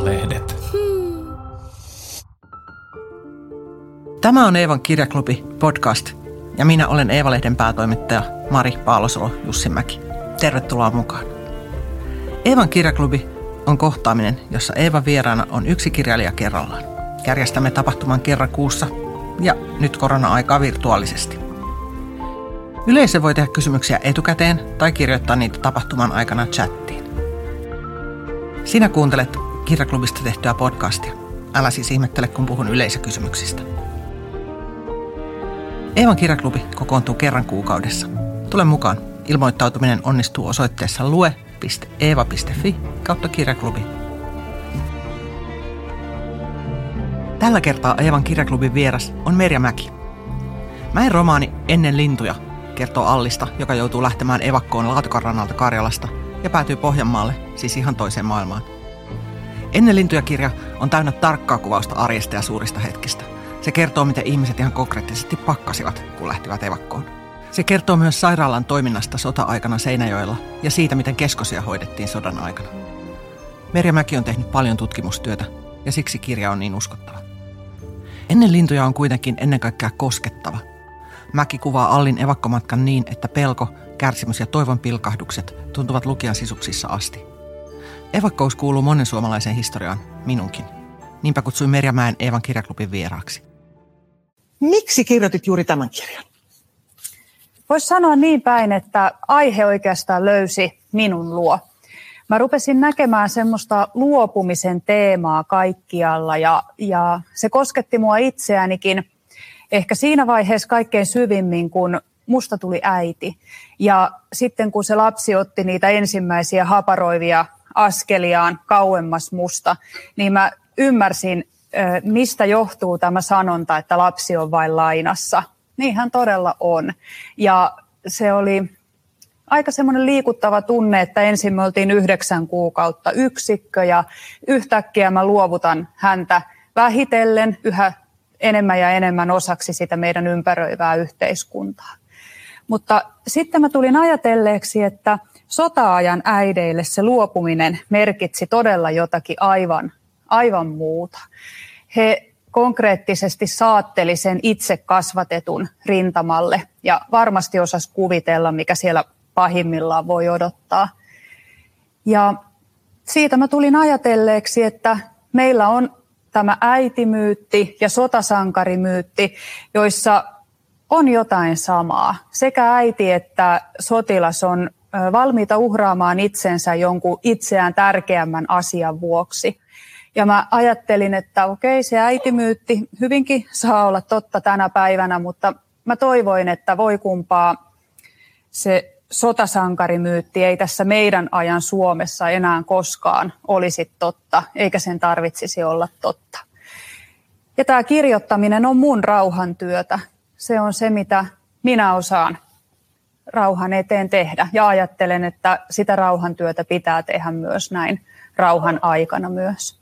Eeva-lehdet. Tämä on Eevan kirjaklubi podcast ja minä olen Eeva-lehden päätoimittaja Mari Paalosolo Jussimäki. Tervetuloa mukaan. Eevan kirjaklubi on kohtaaminen, jossa Eevan vieraana on yksi kirjailija kerrallaan. Järjestämme tapahtuman kerran kuussa ja nyt korona-aikaa virtuaalisesti. Yleisö voi tehdä kysymyksiä etukäteen tai kirjoittaa niitä tapahtuman aikana chattiin. Sinä kuuntelet kirjaklubista tehtyä podcastia. Älä siis ihmettele, kun puhun yleisökysymyksistä. Eevan kirjaklubi kokoontuu kerran kuukaudessa. Tule mukaan. Ilmoittautuminen onnistuu osoitteessa lue.eeva.fi kautta kirjaklubi. Tällä kertaa Eevan kirjaklubin vieras on Merja Mäki. Mäen romaani Ennen lintuja kertoo Allista, joka joutuu lähtemään evakkoon Laatokarannalta Karjalasta ja päätyy Pohjanmaalle, siis ihan toiseen maailmaan. Ennen lintuja kirja on täynnä tarkkaa kuvausta arjesta ja suurista hetkistä. Se kertoo, miten ihmiset ihan konkreettisesti pakkasivat, kun lähtivät evakkoon. Se kertoo myös sairaalan toiminnasta sota-aikana Seinäjoella ja siitä, miten keskosia hoidettiin sodan aikana. Merja Mäki on tehnyt paljon tutkimustyötä ja siksi kirja on niin uskottava. Ennen lintuja on kuitenkin ennen kaikkea koskettava. Mäki kuvaa Allin evakkomatkan niin, että pelko, kärsimys ja toivon pilkahdukset tuntuvat lukijan sisuksissa asti. Evakkous kuuluu monen suomalaisen historiaan, minunkin. Niinpä kutsuin Merjamäen Eevan kirjaklubin vieraaksi. Miksi kirjoitit juuri tämän kirjan? Voisi sanoa niin päin, että aihe oikeastaan löysi minun luo. Mä rupesin näkemään semmoista luopumisen teemaa kaikkialla ja, ja se kosketti mua itseänikin ehkä siinä vaiheessa kaikkein syvimmin, kun musta tuli äiti. Ja sitten kun se lapsi otti niitä ensimmäisiä haparoivia askeliaan kauemmas musta, niin mä ymmärsin, mistä johtuu tämä sanonta, että lapsi on vain lainassa. Niinhän todella on. Ja se oli aika semmoinen liikuttava tunne, että ensin me oltiin yhdeksän kuukautta yksikkö ja yhtäkkiä mä luovutan häntä vähitellen yhä enemmän ja enemmän osaksi sitä meidän ympäröivää yhteiskuntaa. Mutta sitten mä tulin ajatelleeksi, että sota-ajan äideille se luopuminen merkitsi todella jotakin aivan, aivan muuta. He konkreettisesti saatteli sen itse kasvatetun rintamalle ja varmasti osas kuvitella, mikä siellä pahimmillaan voi odottaa. Ja siitä mä tulin ajatelleeksi, että meillä on tämä äitimyytti ja sotasankarimyytti, joissa on jotain samaa. Sekä äiti että sotilas on valmiita uhraamaan itsensä jonkun itseään tärkeämmän asian vuoksi. Ja mä ajattelin, että okei, se äitimyytti hyvinkin saa olla totta tänä päivänä, mutta mä toivoin, että voi kumpaa se sotasankarimyytti ei tässä meidän ajan Suomessa enää koskaan olisi totta, eikä sen tarvitsisi olla totta. Ja tämä kirjoittaminen on mun rauhantyötä. Se on se, mitä minä osaan rauhan eteen tehdä. Ja ajattelen, että sitä rauhantyötä pitää tehdä myös näin rauhan aikana myös.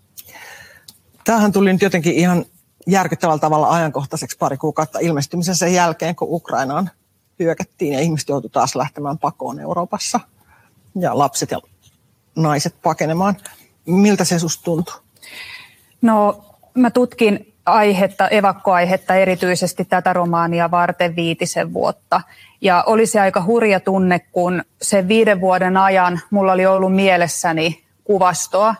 Tämähän tuli nyt jotenkin ihan järkyttävällä tavalla ajankohtaiseksi pari kuukautta ilmestymisen sen jälkeen, kun Ukrainaan hyökättiin ja ihmiset joutuivat taas lähtemään pakoon Euroopassa ja lapset ja naiset pakenemaan. Miltä se susta tuntui? No mä tutkin aihetta, evakkoaihetta erityisesti tätä romaania varten viitisen vuotta. Ja oli se aika hurja tunne, kun sen viiden vuoden ajan mulla oli ollut mielessäni kuvastoa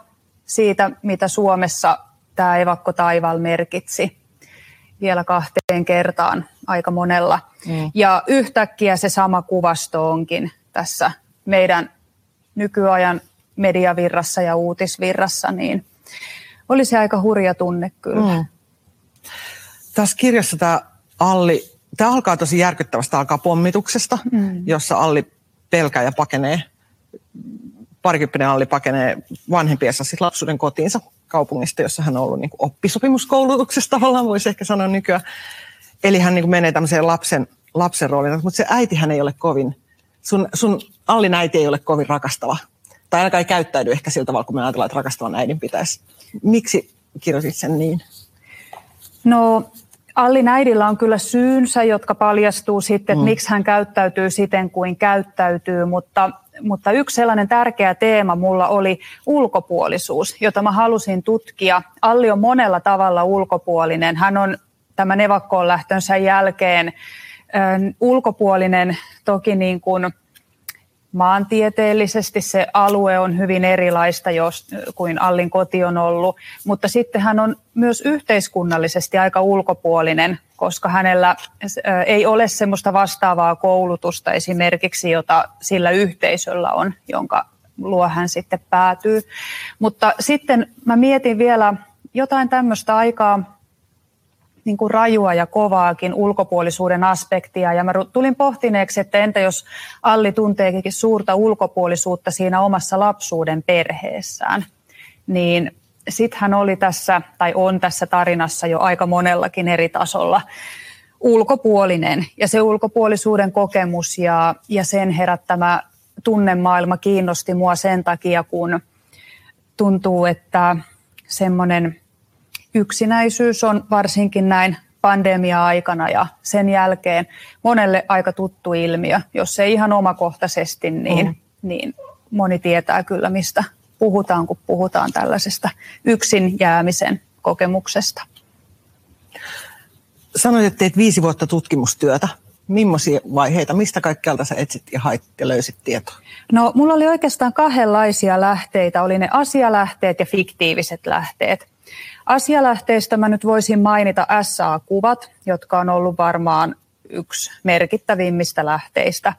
siitä, mitä Suomessa tämä evakko taival merkitsi vielä kahteen kertaan aika monella. Mm. Ja yhtäkkiä se sama kuvasto onkin tässä meidän nykyajan mediavirrassa ja uutisvirrassa, niin oli se aika hurja tunne kyllä. Mm. Tässä kirjassa tämä Alli, tämä alkaa tosi järkyttävästä, alkaa pommituksesta, mm. jossa Alli pelkää ja pakenee, parikymppinen Alli pakenee vanhempiensa siis lapsuuden kotiinsa kaupungista, jossa hän on ollut niin oppisopimuskoulutuksessa tavallaan, voisi ehkä sanoa nykyään. Eli hän niin menee tämmöiseen lapsen, lapsen rooliin, mutta se äitihän ei ole kovin, sun, sun Allin äiti ei ole kovin rakastava. Tai ainakaan ei käyttäydy ehkä sillä tavalla, kun me ajatellaan, että rakastavan äidin pitäisi. Miksi kirjoitit sen niin? No Allin äidillä on kyllä syynsä, jotka paljastuu sitten, että mm. miksi hän käyttäytyy siten kuin käyttäytyy, mutta, mutta yksi sellainen tärkeä teema mulla oli ulkopuolisuus, jota mä halusin tutkia. Alli on monella tavalla ulkopuolinen. Hän on tämän evakkoon lähtönsä jälkeen ö, ulkopuolinen toki niin kuin maantieteellisesti se alue on hyvin erilaista jos, kuin Allin koti on ollut, mutta sitten hän on myös yhteiskunnallisesti aika ulkopuolinen, koska hänellä ei ole semmoista vastaavaa koulutusta esimerkiksi, jota sillä yhteisöllä on, jonka luo hän sitten päätyy. Mutta sitten mä mietin vielä jotain tämmöistä aikaa niin kuin rajua ja kovaakin ulkopuolisuuden aspektia. Ja mä tulin pohtineeksi, että entä jos Alli tunteekin suurta ulkopuolisuutta siinä omassa lapsuuden perheessään, niin sitten hän oli tässä, tai on tässä tarinassa jo aika monellakin eri tasolla ulkopuolinen. Ja se ulkopuolisuuden kokemus ja, ja sen herättämä tunnemaailma kiinnosti mua sen takia, kun tuntuu, että semmoinen yksinäisyys on varsinkin näin pandemia-aikana ja sen jälkeen monelle aika tuttu ilmiö. Jos ei ihan omakohtaisesti, niin, mm. niin moni tietää kyllä, mistä puhutaan, kun puhutaan tällaisesta yksin jäämisen kokemuksesta. Sanoit, että teit viisi vuotta tutkimustyötä. Millaisia vaiheita, mistä kaikkialta sä etsit ja hait ja löysit tietoa? No, mulla oli oikeastaan kahdenlaisia lähteitä. Oli ne asialähteet ja fiktiiviset lähteet. Asialähteistä mä nyt voisin mainita SA-kuvat, jotka on ollut varmaan yksi merkittävimmistä lähteistä.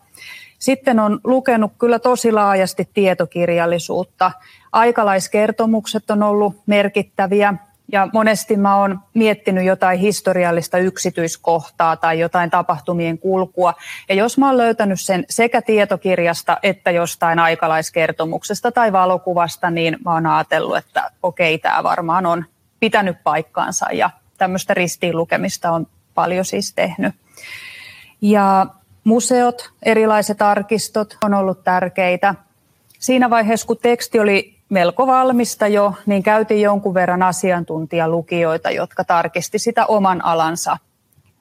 Sitten on lukenut kyllä tosi laajasti tietokirjallisuutta. Aikalaiskertomukset on ollut merkittäviä ja monesti mä oon miettinyt jotain historiallista yksityiskohtaa tai jotain tapahtumien kulkua. Ja jos mä oon löytänyt sen sekä tietokirjasta että jostain aikalaiskertomuksesta tai valokuvasta, niin mä oon ajatellut, että okei, tämä varmaan on pitänyt paikkaansa ja tämmöistä ristiinlukemista on paljon siis tehnyt. Ja museot, erilaiset arkistot on ollut tärkeitä. Siinä vaiheessa, kun teksti oli melko valmista jo, niin käytiin jonkun verran asiantuntijalukijoita, jotka tarkisti sitä oman alansa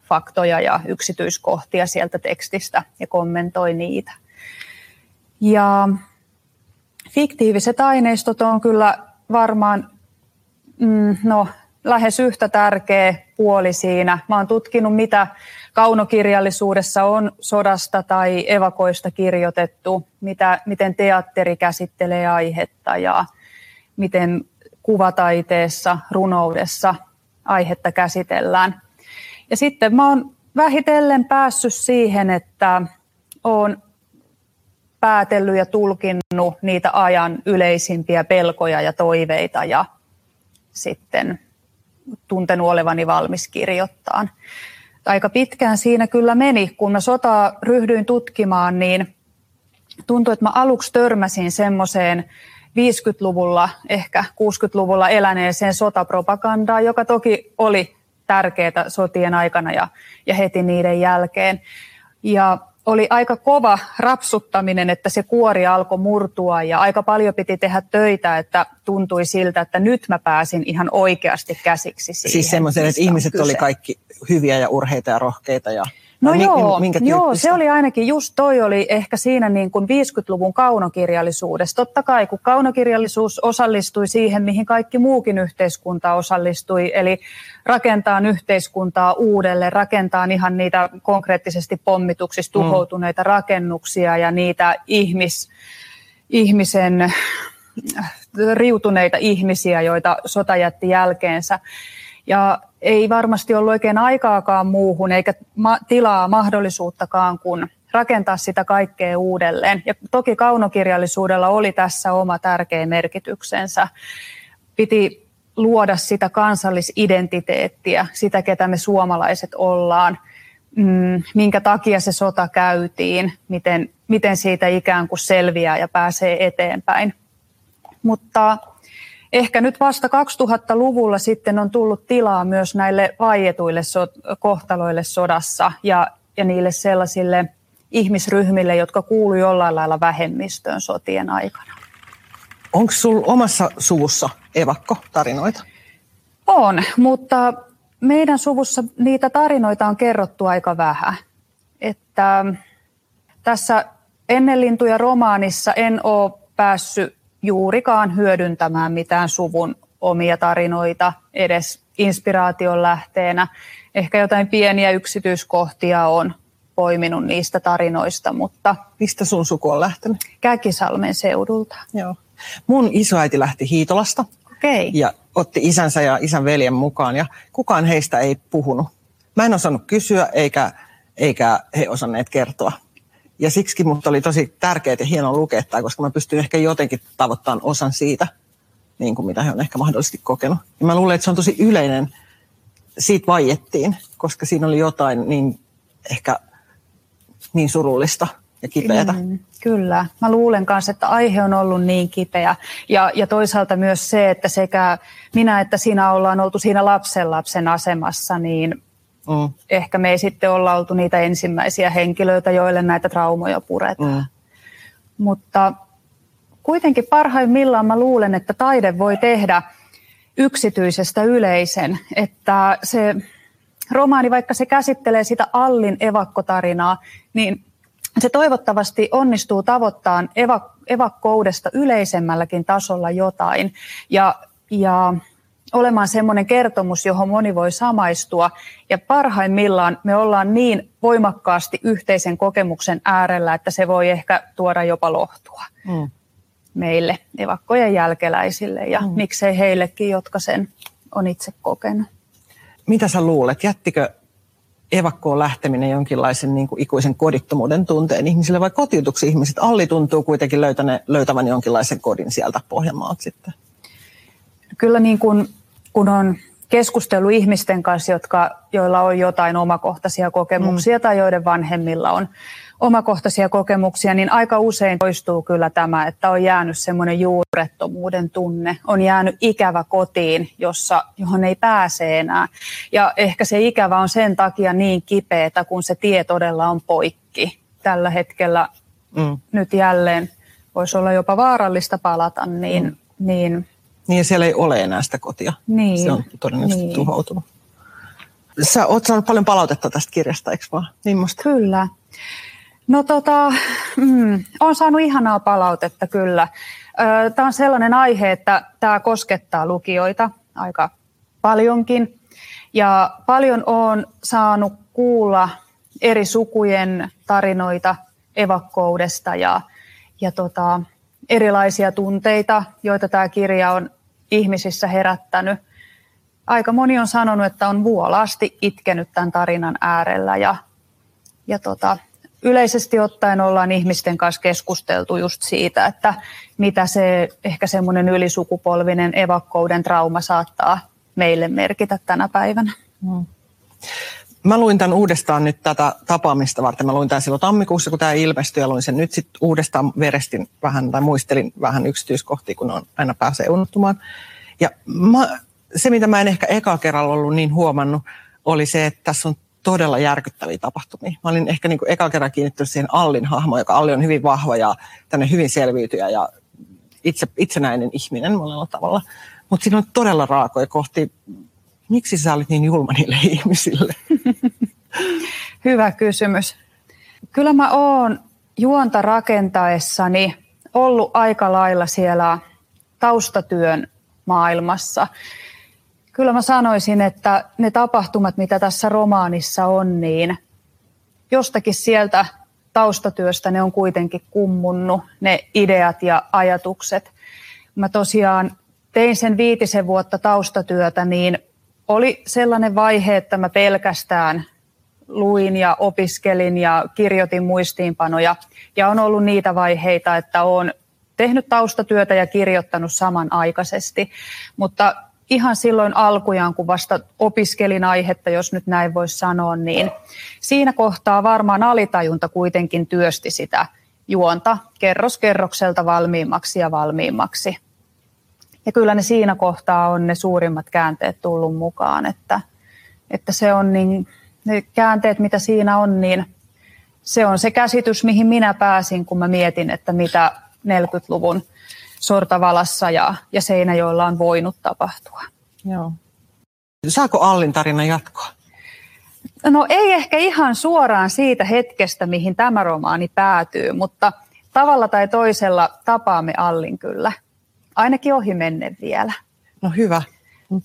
faktoja ja yksityiskohtia sieltä tekstistä ja kommentoi niitä. Ja fiktiiviset aineistot on kyllä varmaan mm, no, lähes yhtä tärkeä puoli siinä. Mä oon tutkinut, mitä kaunokirjallisuudessa on sodasta tai evakoista kirjoitettu, mitä, miten teatteri käsittelee aihetta ja miten kuvataiteessa, runoudessa aihetta käsitellään. Ja sitten mä oon vähitellen päässyt siihen, että oon päätellyt ja tulkinnut niitä ajan yleisimpiä pelkoja ja toiveita ja sitten tuntenut olevani valmis kirjoittaa. Aika pitkään siinä kyllä meni. Kun mä sotaa ryhdyin tutkimaan, niin tuntui, että mä aluksi törmäsin semmoiseen 50-luvulla, ehkä 60-luvulla eläneeseen sotapropagandaan, joka toki oli tärkeää sotien aikana ja, ja heti niiden jälkeen. Ja oli aika kova rapsuttaminen, että se kuori alkoi murtua ja aika paljon piti tehdä töitä, että tuntui siltä, että nyt mä pääsin ihan oikeasti käsiksi siihen. Siis semmoisen, että ihmiset kyse. oli kaikki hyviä ja urheita ja rohkeita ja No Vai joo, minkä joo, se oli ainakin, just toi oli ehkä siinä niin kuin 50-luvun kaunokirjallisuudessa. Totta kai, kun kaunokirjallisuus osallistui siihen, mihin kaikki muukin yhteiskunta osallistui, eli rakentaa yhteiskuntaa uudelleen, rakentaa ihan niitä konkreettisesti pommituksista mm. tuhoutuneita mm. rakennuksia ja niitä ihmis, ihmisen riutuneita ihmisiä, joita sota jätti jälkeensä. Ja ei varmasti ollut oikein aikaakaan muuhun eikä ma- tilaa mahdollisuuttakaan kuin rakentaa sitä kaikkea uudelleen. Ja toki kaunokirjallisuudella oli tässä oma tärkeä merkityksensä. Piti luoda sitä kansallisidentiteettiä, sitä ketä me suomalaiset ollaan, mm, minkä takia se sota käytiin, miten, miten siitä ikään kuin selviää ja pääsee eteenpäin. Mutta ehkä nyt vasta 2000-luvulla sitten on tullut tilaa myös näille vaietuille so- kohtaloille sodassa ja, ja niille sellaisille ihmisryhmille, jotka kuuluu jollain lailla vähemmistöön sotien aikana. Onko sinulla omassa suvussa evakko-tarinoita? On, mutta meidän suvussa niitä tarinoita on kerrottu aika vähän. Että tässä ennen lintuja romaanissa en ole päässyt juurikaan hyödyntämään mitään suvun omia tarinoita edes inspiraation lähteenä. Ehkä jotain pieniä yksityiskohtia on poiminut niistä tarinoista, mutta... Mistä sun suku on lähtenyt? Käkisalmen seudulta. Joo. Mun isoäiti lähti Hiitolasta okay. ja otti isänsä ja isän veljen mukaan ja kukaan heistä ei puhunut. Mä en osannut kysyä eikä, eikä he osanneet kertoa. Ja siksi musta oli tosi tärkeää ja hienoa lukea tämä, koska mä pystyn ehkä jotenkin tavoittamaan osan siitä, niin kuin mitä he on ehkä mahdollisesti kokenut. Ja mä luulen, että se on tosi yleinen. Siitä vaiettiin, koska siinä oli jotain niin ehkä niin surullista ja kipeätä. Mm, kyllä. Mä luulen kanssa, että aihe on ollut niin kipeä. Ja, ja toisaalta myös se, että sekä minä että sinä ollaan oltu siinä lapsen lapsen asemassa, niin mm. ehkä me ei sitten olla oltu niitä ensimmäisiä henkilöitä, joille näitä traumoja puretaan. Mm. Mutta kuitenkin parhaimmillaan mä luulen, että taide voi tehdä yksityisestä yleisen, että se romaani, vaikka se käsittelee sitä Allin evakkotarinaa, niin se toivottavasti onnistuu tavoittaan evak- evakkoudesta yleisemmälläkin tasolla jotain ja, ja olemaan semmoinen kertomus, johon moni voi samaistua. Ja parhaimmillaan me ollaan niin voimakkaasti yhteisen kokemuksen äärellä, että se voi ehkä tuoda jopa lohtua mm. meille evakkojen jälkeläisille ja mm. miksei heillekin, jotka sen on itse kokenut. Mitä sä luulet, jättikö evakkoon lähteminen jonkinlaisen niin kuin ikuisen kodittomuuden tunteen ihmisille vai kotiutuksi ihmiset? Alli tuntuu kuitenkin löytäne, löytävän jonkinlaisen kodin sieltä Pohjanmaalta sitten. Kyllä niin kuin, kun on keskustelu ihmisten kanssa, jotka, joilla on jotain omakohtaisia kokemuksia mm. tai joiden vanhemmilla on omakohtaisia kokemuksia, niin aika usein toistuu kyllä tämä, että on jäänyt semmoinen juurettomuuden tunne, on jäänyt ikävä kotiin, jossa, johon ei pääse enää. Ja ehkä se ikävä on sen takia niin kipeätä, kun se tie todella on poikki. Tällä hetkellä mm. nyt jälleen voisi olla jopa vaarallista palata, niin, mm. niin niin siellä ei ole enää sitä kotia. Niin. Se on todennäköisesti niin. tuhoutunut. Sä oot saanut paljon palautetta tästä kirjasta, eikö vaan? Niin musta. Kyllä. No tota, mm, on saanut ihanaa palautetta kyllä. Tämä on sellainen aihe, että tämä koskettaa lukijoita aika paljonkin. Ja paljon on saanut kuulla eri sukujen tarinoita evakkoudesta ja, ja tota, erilaisia tunteita, joita tämä kirja on ihmisissä herättänyt. Aika moni on sanonut, että on vuolaasti itkenyt tämän tarinan äärellä ja, ja tota, yleisesti ottaen ollaan ihmisten kanssa keskusteltu just siitä, että mitä se ehkä semmoinen ylisukupolvinen evakkouden trauma saattaa meille merkitä tänä päivänä. Mm. Mä luin tämän uudestaan nyt tätä tapaamista varten. Mä luin tämän silloin tammikuussa, kun tämä ilmestyi ja luin sen nyt sitten uudestaan verestin vähän tai muistelin vähän yksityiskohtia, kun on aina pääsee unohtumaan. Ja mä, se, mitä mä en ehkä eka kerralla ollut niin huomannut, oli se, että tässä on todella järkyttäviä tapahtumia. Mä olin ehkä niin kuin eka kerran kiinnittynyt siihen Allin hahmoon, joka Alli on hyvin vahva ja tänne hyvin selviytyjä ja itse, itsenäinen ihminen monella tavalla. Mutta siinä on todella raakoja kohti. Miksi sä olit niin julma niille ihmisille? Hyvä kysymys. Kyllä mä oon juonta rakentaessani ollut aika lailla siellä taustatyön maailmassa. Kyllä mä sanoisin, että ne tapahtumat, mitä tässä romaanissa on, niin jostakin sieltä taustatyöstä ne on kuitenkin kummunnut, ne ideat ja ajatukset. Mä tosiaan tein sen viitisen vuotta taustatyötä, niin oli sellainen vaihe, että mä pelkästään luin ja opiskelin ja kirjoitin muistiinpanoja. Ja on ollut niitä vaiheita, että olen tehnyt taustatyötä ja kirjoittanut samanaikaisesti. Mutta ihan silloin alkujaan, kun vasta opiskelin aihetta, jos nyt näin voisi sanoa, niin siinä kohtaa varmaan alitajunta kuitenkin työsti sitä juonta kerros kerrokselta valmiimmaksi ja valmiimmaksi. Ja kyllä ne siinä kohtaa on ne suurimmat käänteet tullut mukaan, että, että se on niin, ne käänteet, mitä siinä on, niin se on se käsitys, mihin minä pääsin, kun mä mietin, että mitä 40-luvun Sortavalassa ja, ja Seinäjoella on voinut tapahtua. Joo. Saako Allin tarina jatkoa? No ei ehkä ihan suoraan siitä hetkestä, mihin tämä romaani päätyy, mutta tavalla tai toisella tapaamme Allin kyllä. Ainakin ohi menne vielä. No hyvä.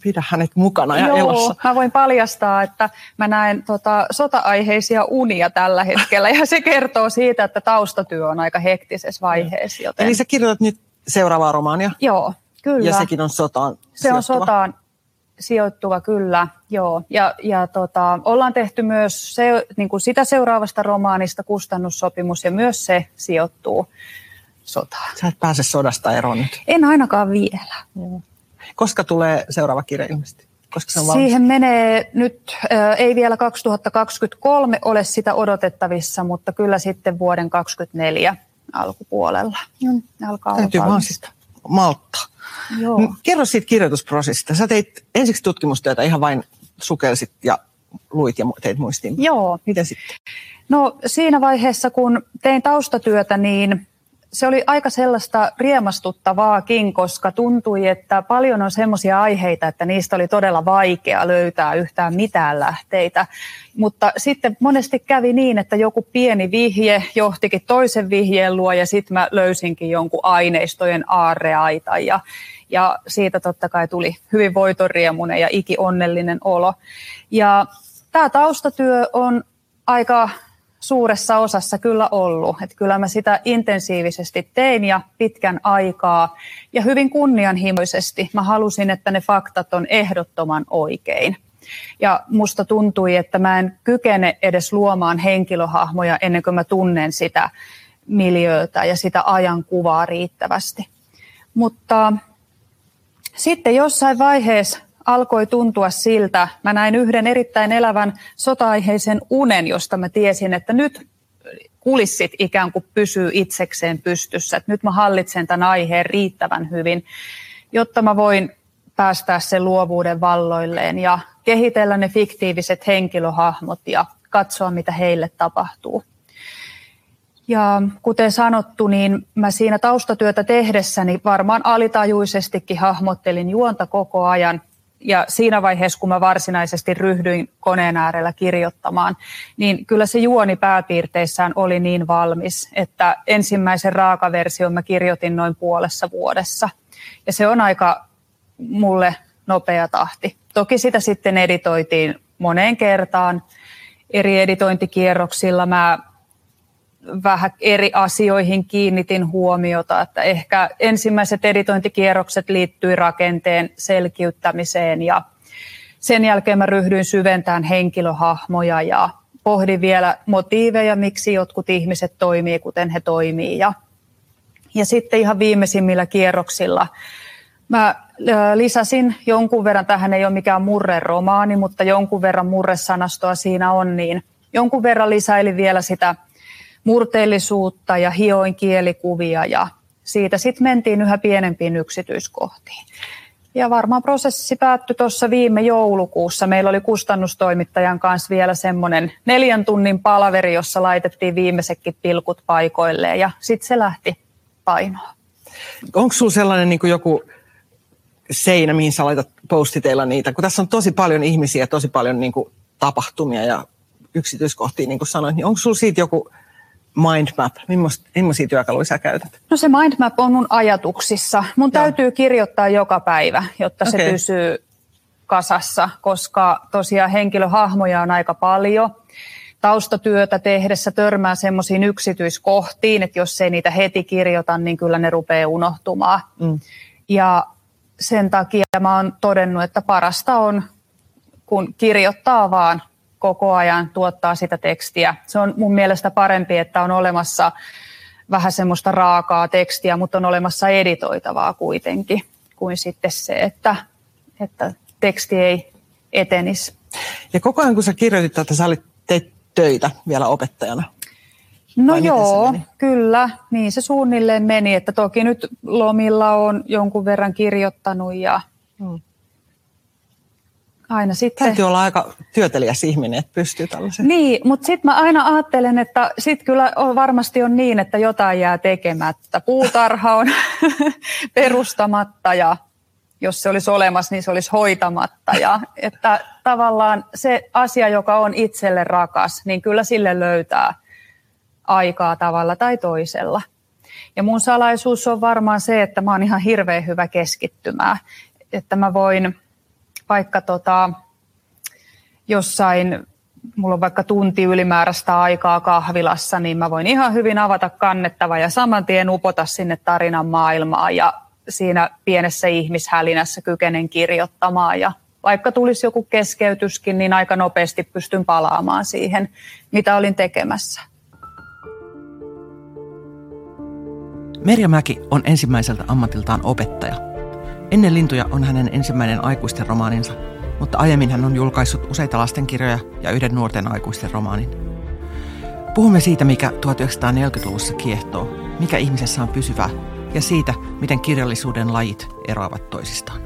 Pidä hänet mukana ja Joo, elossa. mä voin paljastaa, että mä näen tota, sota-aiheisia unia tällä hetkellä ja se kertoo siitä, että taustatyö on aika hektisessä vaiheessa. Joten... Eli sä kirjoitat nyt seuraavaa romaania? Joo, kyllä. Ja sekin on sotaan Se on sotaan sijoittuva, kyllä. Joo. Ja, ja tota, ollaan tehty myös se, niin kuin sitä seuraavasta romaanista kustannussopimus ja myös se sijoittuu sotaan. Sä et pääse sodasta eroon nyt. En ainakaan vielä. Joo. Koska tulee seuraava kirja ilmeisesti? Koska se on valmis? Siihen menee nyt, äh, ei vielä 2023 ole sitä odotettavissa, mutta kyllä sitten vuoden 2024 alkupuolella mm. alkaa Täytyy olla vaan sitä malttaa. Joo. Kerro siitä kirjoitusprosessista. Sä teit ensiksi tutkimustyötä, ihan vain sukelsit ja luit ja teit muistiin. Joo. Miten sitten? No siinä vaiheessa, kun tein taustatyötä, niin se oli aika sellaista riemastuttavaakin, koska tuntui, että paljon on semmoisia aiheita, että niistä oli todella vaikea löytää yhtään mitään lähteitä. Mutta sitten monesti kävi niin, että joku pieni vihje johtikin toisen vihjeen luo ja sitten mä löysinkin jonkun aineistojen aarreaita ja, ja siitä totta kai tuli hyvin voitoriemunen ja iki onnellinen olo. Ja tämä taustatyö on aika suuressa osassa kyllä ollut. Että kyllä mä sitä intensiivisesti tein ja pitkän aikaa ja hyvin kunnianhimoisesti. Mä halusin, että ne faktat on ehdottoman oikein. Ja musta tuntui, että mä en kykene edes luomaan henkilöhahmoja ennen kuin mä tunnen sitä miljöötä ja sitä ajankuvaa riittävästi. Mutta sitten jossain vaiheessa alkoi tuntua siltä, mä näin yhden erittäin elävän sota-aiheisen unen, josta mä tiesin, että nyt kulissit ikään kuin pysyy itsekseen pystyssä. Että nyt mä hallitsen tämän aiheen riittävän hyvin, jotta mä voin päästää sen luovuuden valloilleen ja kehitellä ne fiktiiviset henkilöhahmot ja katsoa, mitä heille tapahtuu. Ja kuten sanottu, niin mä siinä taustatyötä tehdessäni varmaan alitajuisestikin hahmottelin juonta koko ajan. Ja siinä vaiheessa, kun mä varsinaisesti ryhdyin koneen äärellä kirjoittamaan, niin kyllä se juoni pääpiirteissään oli niin valmis, että ensimmäisen raakaversion mä kirjoitin noin puolessa vuodessa. Ja se on aika mulle nopea tahti. Toki sitä sitten editoitiin moneen kertaan eri editointikierroksilla. Mä vähän eri asioihin kiinnitin huomiota, että ehkä ensimmäiset editointikierrokset liittyi rakenteen selkiyttämiseen ja sen jälkeen mä ryhdyin syventämään henkilöhahmoja ja pohdin vielä motiiveja, miksi jotkut ihmiset toimii, kuten he toimii. Ja, ja sitten ihan viimeisimmillä kierroksilla mä lisäsin jonkun verran, tähän ei ole mikään murreromaani, mutta jonkun verran murresanastoa siinä on, niin jonkun verran lisäili vielä sitä murteellisuutta ja hioin kielikuvia ja siitä sitten mentiin yhä pienempiin yksityiskohtiin. Ja varmaan prosessi päättyi tuossa viime joulukuussa. Meillä oli kustannustoimittajan kanssa vielä semmoinen neljän tunnin palaveri, jossa laitettiin viimeisetkin pilkut paikoilleen ja sitten se lähti painoa. Onko sinulla sellainen niin joku seinä, mihin sä laitat postiteilla niitä? Kun tässä on tosi paljon ihmisiä, tosi paljon niin kuin tapahtumia ja yksityiskohtia, niin kuin sanoit, niin onko sinulla siitä joku mindmap? Millaisia työkaluja sä käytät? No se mindmap on mun ajatuksissa. Mun Joo. täytyy kirjoittaa joka päivä, jotta okay. se pysyy kasassa, koska tosiaan henkilöhahmoja on aika paljon. Taustatyötä tehdessä törmää semmoisiin yksityiskohtiin, että jos ei niitä heti kirjoita, niin kyllä ne rupeaa unohtumaan. Mm. Ja sen takia mä oon todennut, että parasta on, kun kirjoittaa vaan koko ajan tuottaa sitä tekstiä. Se on mun mielestä parempi, että on olemassa vähän semmoista raakaa tekstiä, mutta on olemassa editoitavaa kuitenkin, kuin sitten se, että, että teksti ei etenisi. Ja koko ajan kun sä kirjoitit että sä olit teit töitä vielä opettajana. No joo, kyllä. Niin se suunnilleen meni, että toki nyt lomilla on jonkun verran kirjoittanut ja hmm aina sitten... Täytyy olla aika työtelijäs ihminen, että pystyy tällaisen. Niin, mutta sitten mä aina ajattelen, että sitten kyllä on, varmasti on niin, että jotain jää tekemättä. Puutarha on perustamatta ja jos se olisi olemassa, niin se olisi hoitamatta. Ja että tavallaan se asia, joka on itselle rakas, niin kyllä sille löytää aikaa tavalla tai toisella. Ja mun salaisuus on varmaan se, että mä oon ihan hirveän hyvä keskittymään. Että mä voin vaikka tota, jossain, mulla on vaikka tunti ylimääräistä aikaa kahvilassa, niin mä voin ihan hyvin avata kannettava ja saman tien upota sinne tarinan maailmaan ja siinä pienessä ihmishälinässä kykenen kirjoittamaan ja vaikka tulisi joku keskeytyskin, niin aika nopeasti pystyn palaamaan siihen, mitä olin tekemässä. Merja Mäki on ensimmäiseltä ammatiltaan opettaja. Ennen lintuja on hänen ensimmäinen aikuisten romaaninsa, mutta aiemmin hän on julkaissut useita lastenkirjoja ja yhden nuorten aikuisten romaanin. Puhumme siitä, mikä 1940-luvussa kiehtoo, mikä ihmisessä on pysyvää ja siitä, miten kirjallisuuden lajit eroavat toisistaan.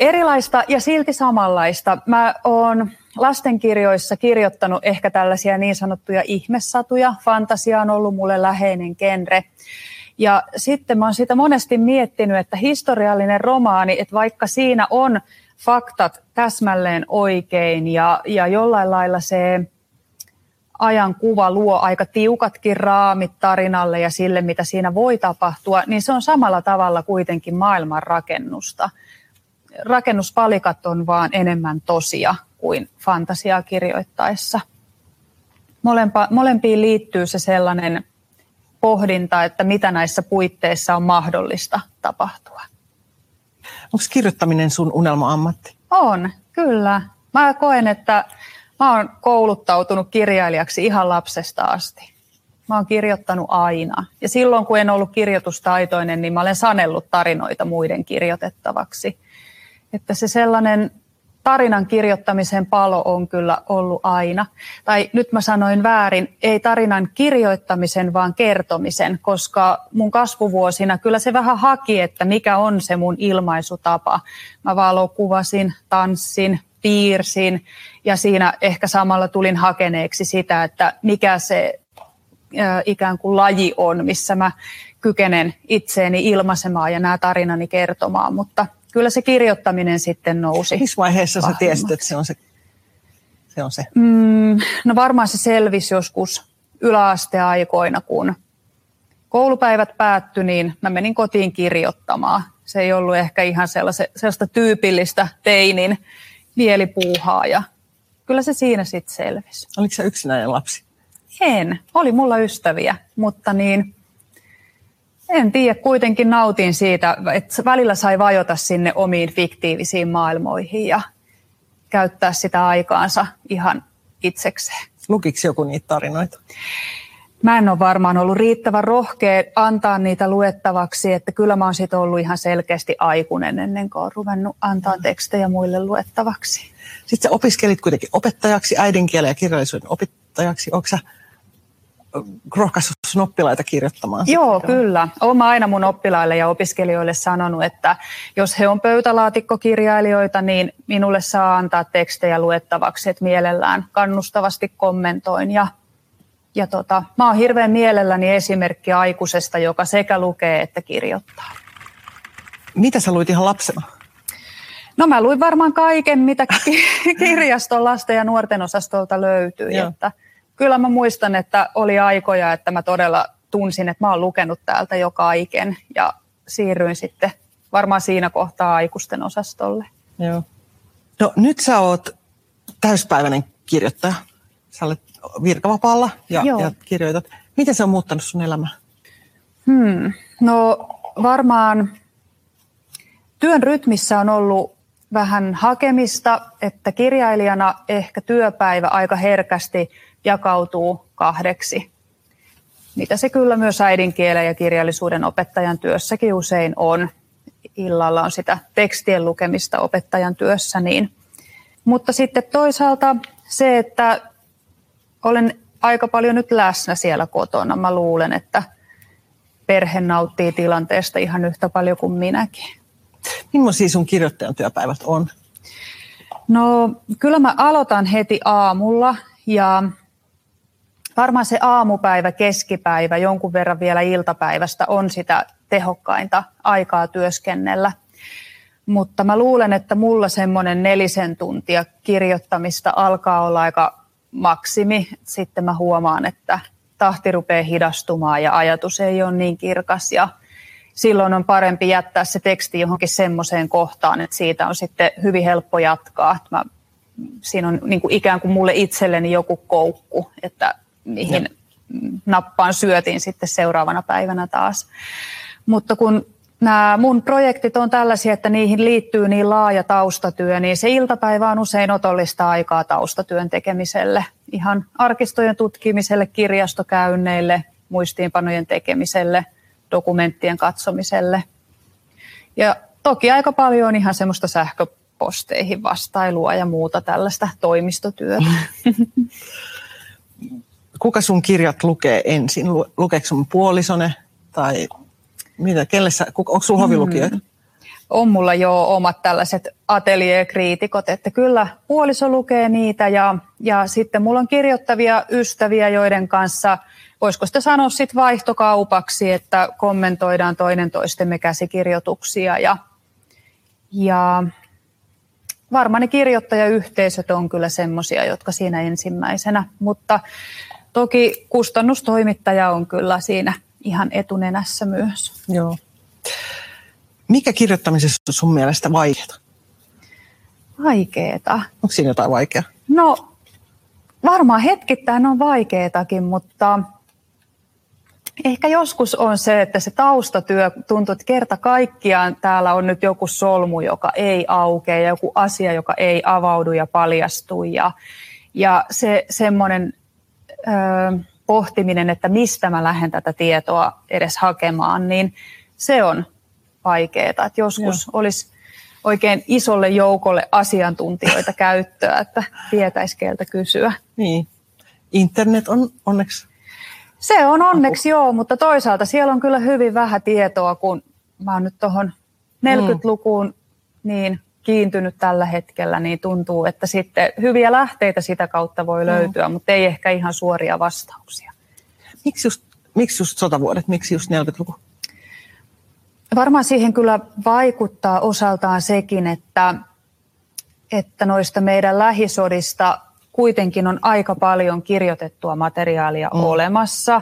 Erilaista ja silti samanlaista. Mä oon lastenkirjoissa kirjoittanut ehkä tällaisia niin sanottuja ihmesatuja. Fantasia on ollut mulle läheinen genre. Ja sitten mä oon sitä monesti miettinyt, että historiallinen romaani, että vaikka siinä on faktat täsmälleen oikein ja, ja jollain lailla se ajan kuva luo aika tiukatkin raamit tarinalle ja sille, mitä siinä voi tapahtua, niin se on samalla tavalla kuitenkin maailman rakennusta. Rakennuspalikat on vaan enemmän tosia kuin fantasiaa kirjoittaessa. Molempa, molempiin liittyy se sellainen pohdinta, että mitä näissä puitteissa on mahdollista tapahtua. Onko kirjoittaminen sun unelma-ammatti? On, kyllä. Mä koen, että mä oon kouluttautunut kirjailijaksi ihan lapsesta asti. Mä oon kirjoittanut aina. Ja silloin, kun en ollut kirjoitustaitoinen, niin mä olen sanellut tarinoita muiden kirjoitettavaksi. Että se sellainen tarinan kirjoittamisen palo on kyllä ollut aina. Tai nyt mä sanoin väärin, ei tarinan kirjoittamisen, vaan kertomisen, koska mun kasvuvuosina kyllä se vähän haki, että mikä on se mun ilmaisutapa. Mä valokuvasin, tanssin, piirsin ja siinä ehkä samalla tulin hakeneeksi sitä, että mikä se ikään kuin laji on, missä mä kykenen itseeni ilmaisemaan ja nämä tarinani kertomaan, mutta kyllä se kirjoittaminen sitten nousi. Missä vaiheessa sä tiesit, että se on se? se, on se? Mm, no varmaan se selvisi joskus yläasteaikoina, kun koulupäivät päättyi, niin mä menin kotiin kirjoittamaan. Se ei ollut ehkä ihan sellaista tyypillistä teinin mielipuuhaa ja kyllä se siinä sitten selvisi. Oliko se yksinäinen lapsi? En. Oli mulla ystäviä, mutta niin en tiedä, kuitenkin nautin siitä, että välillä sai vajota sinne omiin fiktiivisiin maailmoihin ja käyttää sitä aikaansa ihan itsekseen. Lukiksi joku niitä tarinoita? Mä en ole varmaan ollut riittävän rohkea antaa niitä luettavaksi, että kyllä mä oon siitä ollut ihan selkeästi aikuinen ennen kuin olen ruvennut antaa tekstejä muille luettavaksi. Sitten sä opiskelit kuitenkin opettajaksi, äidinkielen ja kirjallisuuden opettajaksi. Onko sä rohkaissut sun oppilaita kirjoittamaan? Joo, sitä? kyllä. Olen aina mun oppilaille ja opiskelijoille sanonut, että jos he on pöytälaatikkokirjailijoita, niin minulle saa antaa tekstejä luettavaksi, että mielellään kannustavasti kommentoin. Ja, ja tota, mä oon hirveän mielelläni esimerkki aikuisesta, joka sekä lukee että kirjoittaa. Mitä sä luit ihan lapsena? No mä luin varmaan kaiken, mitä kirjaston lasten ja nuorten osastolta löytyy. Että kyllä mä muistan, että oli aikoja, että mä todella tunsin, että mä oon lukenut täältä jo kaiken ja siirryin sitten varmaan siinä kohtaa aikuisten osastolle. Joo. No nyt sä oot täyspäiväinen kirjoittaja. Sä olet virkavapaalla ja, ja kirjoitat. Miten se on muuttanut sun elämää? Hmm. No varmaan työn rytmissä on ollut vähän hakemista, että kirjailijana ehkä työpäivä aika herkästi jakautuu kahdeksi, mitä se kyllä myös äidinkielen ja kirjallisuuden opettajan työssäkin usein on. Illalla on sitä tekstien lukemista opettajan työssä. Niin. Mutta sitten toisaalta se, että olen aika paljon nyt läsnä siellä kotona. Mä luulen, että perhe nauttii tilanteesta ihan yhtä paljon kuin minäkin. Millaisia sun kirjoittajan työpäivät on? No kyllä mä aloitan heti aamulla ja varmaan se aamupäivä, keskipäivä, jonkun verran vielä iltapäivästä on sitä tehokkainta aikaa työskennellä. Mutta mä luulen, että mulla semmoinen nelisen tuntia kirjoittamista alkaa olla aika maksimi. Sitten mä huomaan, että tahti rupeaa hidastumaan ja ajatus ei ole niin kirkas ja silloin on parempi jättää se teksti johonkin semmoiseen kohtaan, että siitä on sitten hyvin helppo jatkaa. Mä, siinä on niin kuin ikään kuin mulle itselleni joku koukku, että mihin ja. nappaan syötin sitten seuraavana päivänä taas. Mutta kun nämä mun projektit on tällaisia, että niihin liittyy niin laaja taustatyö, niin se iltapäivä on usein otollista aikaa taustatyön tekemiselle. Ihan arkistojen tutkimiselle, kirjastokäynneille, muistiinpanojen tekemiselle, dokumenttien katsomiselle. Ja toki aika paljon on ihan semmoista sähköposteihin vastailua ja muuta tällaista toimistotyötä. Kuka sun kirjat lukee ensin? Lukeeko sun puolisone tai mitä, kelle sä, onko sulla hovilukijoita? Mm. On mulla jo omat tällaiset ateljeekriitikot, että kyllä puoliso lukee niitä ja, ja sitten mulla on kirjoittavia ystäviä, joiden kanssa voisiko sitä sanoa sitten vaihtokaupaksi, että kommentoidaan toinen toistemme käsikirjoituksia ja, ja varmaan ne kirjoittajayhteisöt on kyllä semmoisia, jotka siinä ensimmäisenä, mutta toki kustannustoimittaja on kyllä siinä ihan etunenässä myös. Joo. Mikä kirjoittamisessa on sun mielestä vaikeaa? Vaikeeta. Onko siinä jotain vaikeaa? No varmaan hetkittäin on vaikeetakin, mutta ehkä joskus on se, että se taustatyö tuntuu, että kerta kaikkiaan täällä on nyt joku solmu, joka ei aukea ja joku asia, joka ei avaudu ja paljastu. Ja, ja se semmoinen... Öö, pohtiminen, että mistä mä lähden tätä tietoa edes hakemaan, niin se on vaikeaa. Että joskus Joo. olisi oikein isolle joukolle asiantuntijoita käyttöä, että tietäisi keltä kysyä. Niin. Internet on onneksi se on onneksi joo, mutta toisaalta siellä on kyllä hyvin vähän tietoa, kun mä oon nyt tuohon 40-lukuun mm. niin kiintynyt tällä hetkellä, niin tuntuu, että sitten hyviä lähteitä sitä kautta voi löytyä, mm. mutta ei ehkä ihan suoria vastauksia. Miksi just, miksi just sotavuodet, miksi just 40-luku? Varmaan siihen kyllä vaikuttaa osaltaan sekin, että, että noista meidän lähisodista kuitenkin on aika paljon kirjoitettua materiaalia mm. olemassa.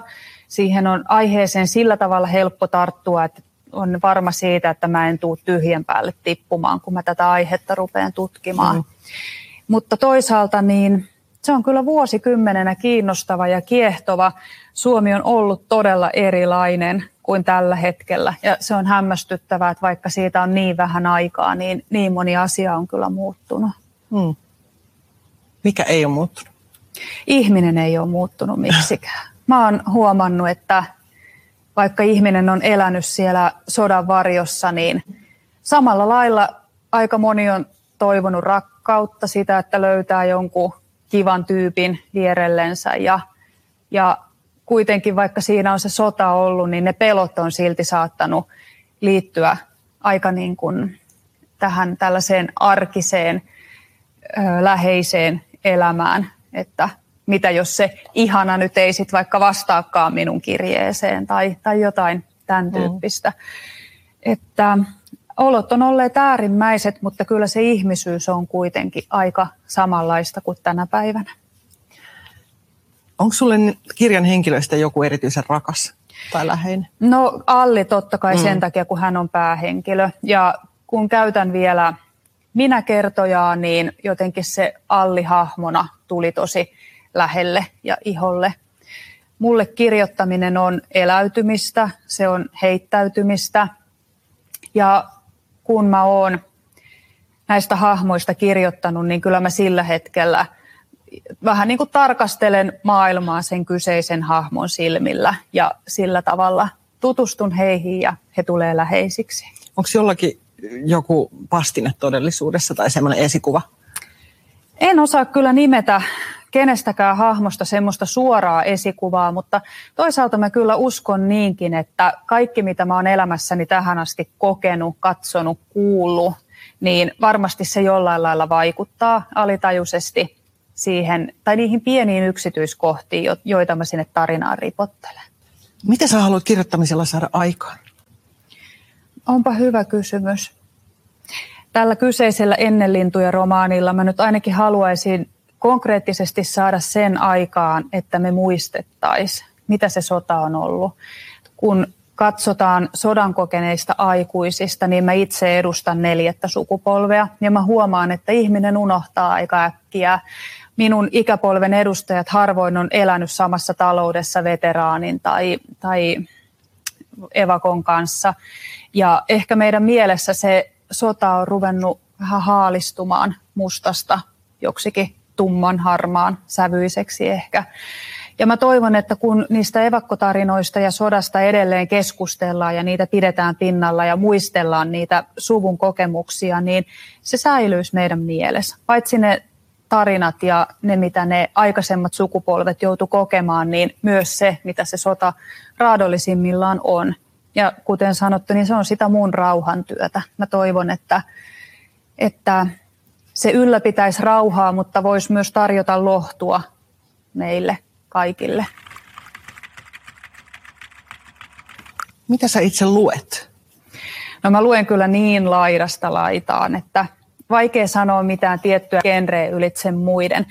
Siihen on aiheeseen sillä tavalla helppo tarttua, että on varma siitä, että mä en tule tyhjän päälle tippumaan, kun mä tätä aihetta rupean tutkimaan. Mm. Mutta toisaalta niin se on kyllä vuosikymmenenä kiinnostava ja kiehtova. Suomi on ollut todella erilainen kuin tällä hetkellä. Ja se on hämmästyttävää, että vaikka siitä on niin vähän aikaa, niin niin moni asia on kyllä muuttunut. Hmm. Mikä ei ole muuttunut? Ihminen ei ole muuttunut miksikään. Mä oon huomannut, että vaikka ihminen on elänyt siellä sodan varjossa, niin samalla lailla aika moni on toivonut rakkautta, sitä, että löytää jonkun kivan tyypin vierellensä ja, ja kuitenkin vaikka siinä on se sota ollut, niin ne pelot on silti saattanut liittyä aika niin kuin tähän tällaiseen arkiseen, läheiseen elämään, että mitä jos se ihana nyt ei sitten vaikka vastaakaan minun kirjeeseen tai, tai jotain tämän mm. tyyppistä. Mm. Että olot on olleet äärimmäiset, mutta kyllä se ihmisyys on kuitenkin aika samanlaista kuin tänä päivänä. Onko sulle kirjan henkilöistä joku erityisen rakas tai läheinen? No Alli totta kai mm. sen takia, kun hän on päähenkilö. Ja kun käytän vielä minä kertojaa, niin jotenkin se Alli hahmona tuli tosi lähelle ja iholle. Mulle kirjoittaminen on eläytymistä, se on heittäytymistä. Ja kun mä oon näistä hahmoista kirjoittanut, niin kyllä mä sillä hetkellä vähän niin kuin tarkastelen maailmaa sen kyseisen hahmon silmillä ja sillä tavalla tutustun heihin ja he tulee läheisiksi. Onko jollakin joku pastine todellisuudessa tai semmoinen esikuva? En osaa kyllä nimetä kenestäkään hahmosta semmoista suoraa esikuvaa, mutta toisaalta mä kyllä uskon niinkin, että kaikki mitä mä oon elämässäni tähän asti kokenut, katsonut, kuullut, niin varmasti se jollain lailla vaikuttaa alitajuisesti siihen, tai niihin pieniin yksityiskohtiin, joita mä sinne tarinaan ripottelen. Mitä sä haluat kirjoittamisella saada aikaan? Onpa hyvä kysymys. Tällä kyseisellä ennenlintuja romaanilla mä nyt ainakin haluaisin konkreettisesti saada sen aikaan, että me muistettaisiin, mitä se sota on ollut. Kun katsotaan sodan kokeneista aikuisista, niin mä itse edustan neljättä sukupolvea ja mä huomaan, että ihminen unohtaa aika äkkiä. Minun ikäpolven edustajat harvoin on elänyt samassa taloudessa veteraanin tai, tai evakon kanssa. Ja ehkä meidän mielessä se sota on ruvennut vähän haalistumaan mustasta joksikin tumman harmaan sävyiseksi ehkä. Ja mä toivon, että kun niistä evakkotarinoista ja sodasta edelleen keskustellaan ja niitä pidetään pinnalla ja muistellaan niitä suvun kokemuksia, niin se säilyisi meidän mielessä. Paitsi ne tarinat ja ne, mitä ne aikaisemmat sukupolvet joutu kokemaan, niin myös se, mitä se sota raadollisimmillaan on. Ja kuten sanottu, niin se on sitä mun rauhantyötä. Mä toivon, että, että se ylläpitäisi rauhaa, mutta voisi myös tarjota lohtua meille kaikille. Mitä sä itse luet? No mä luen kyllä niin laidasta laitaan, että vaikea sanoa mitään tiettyä genreä ylitse muiden.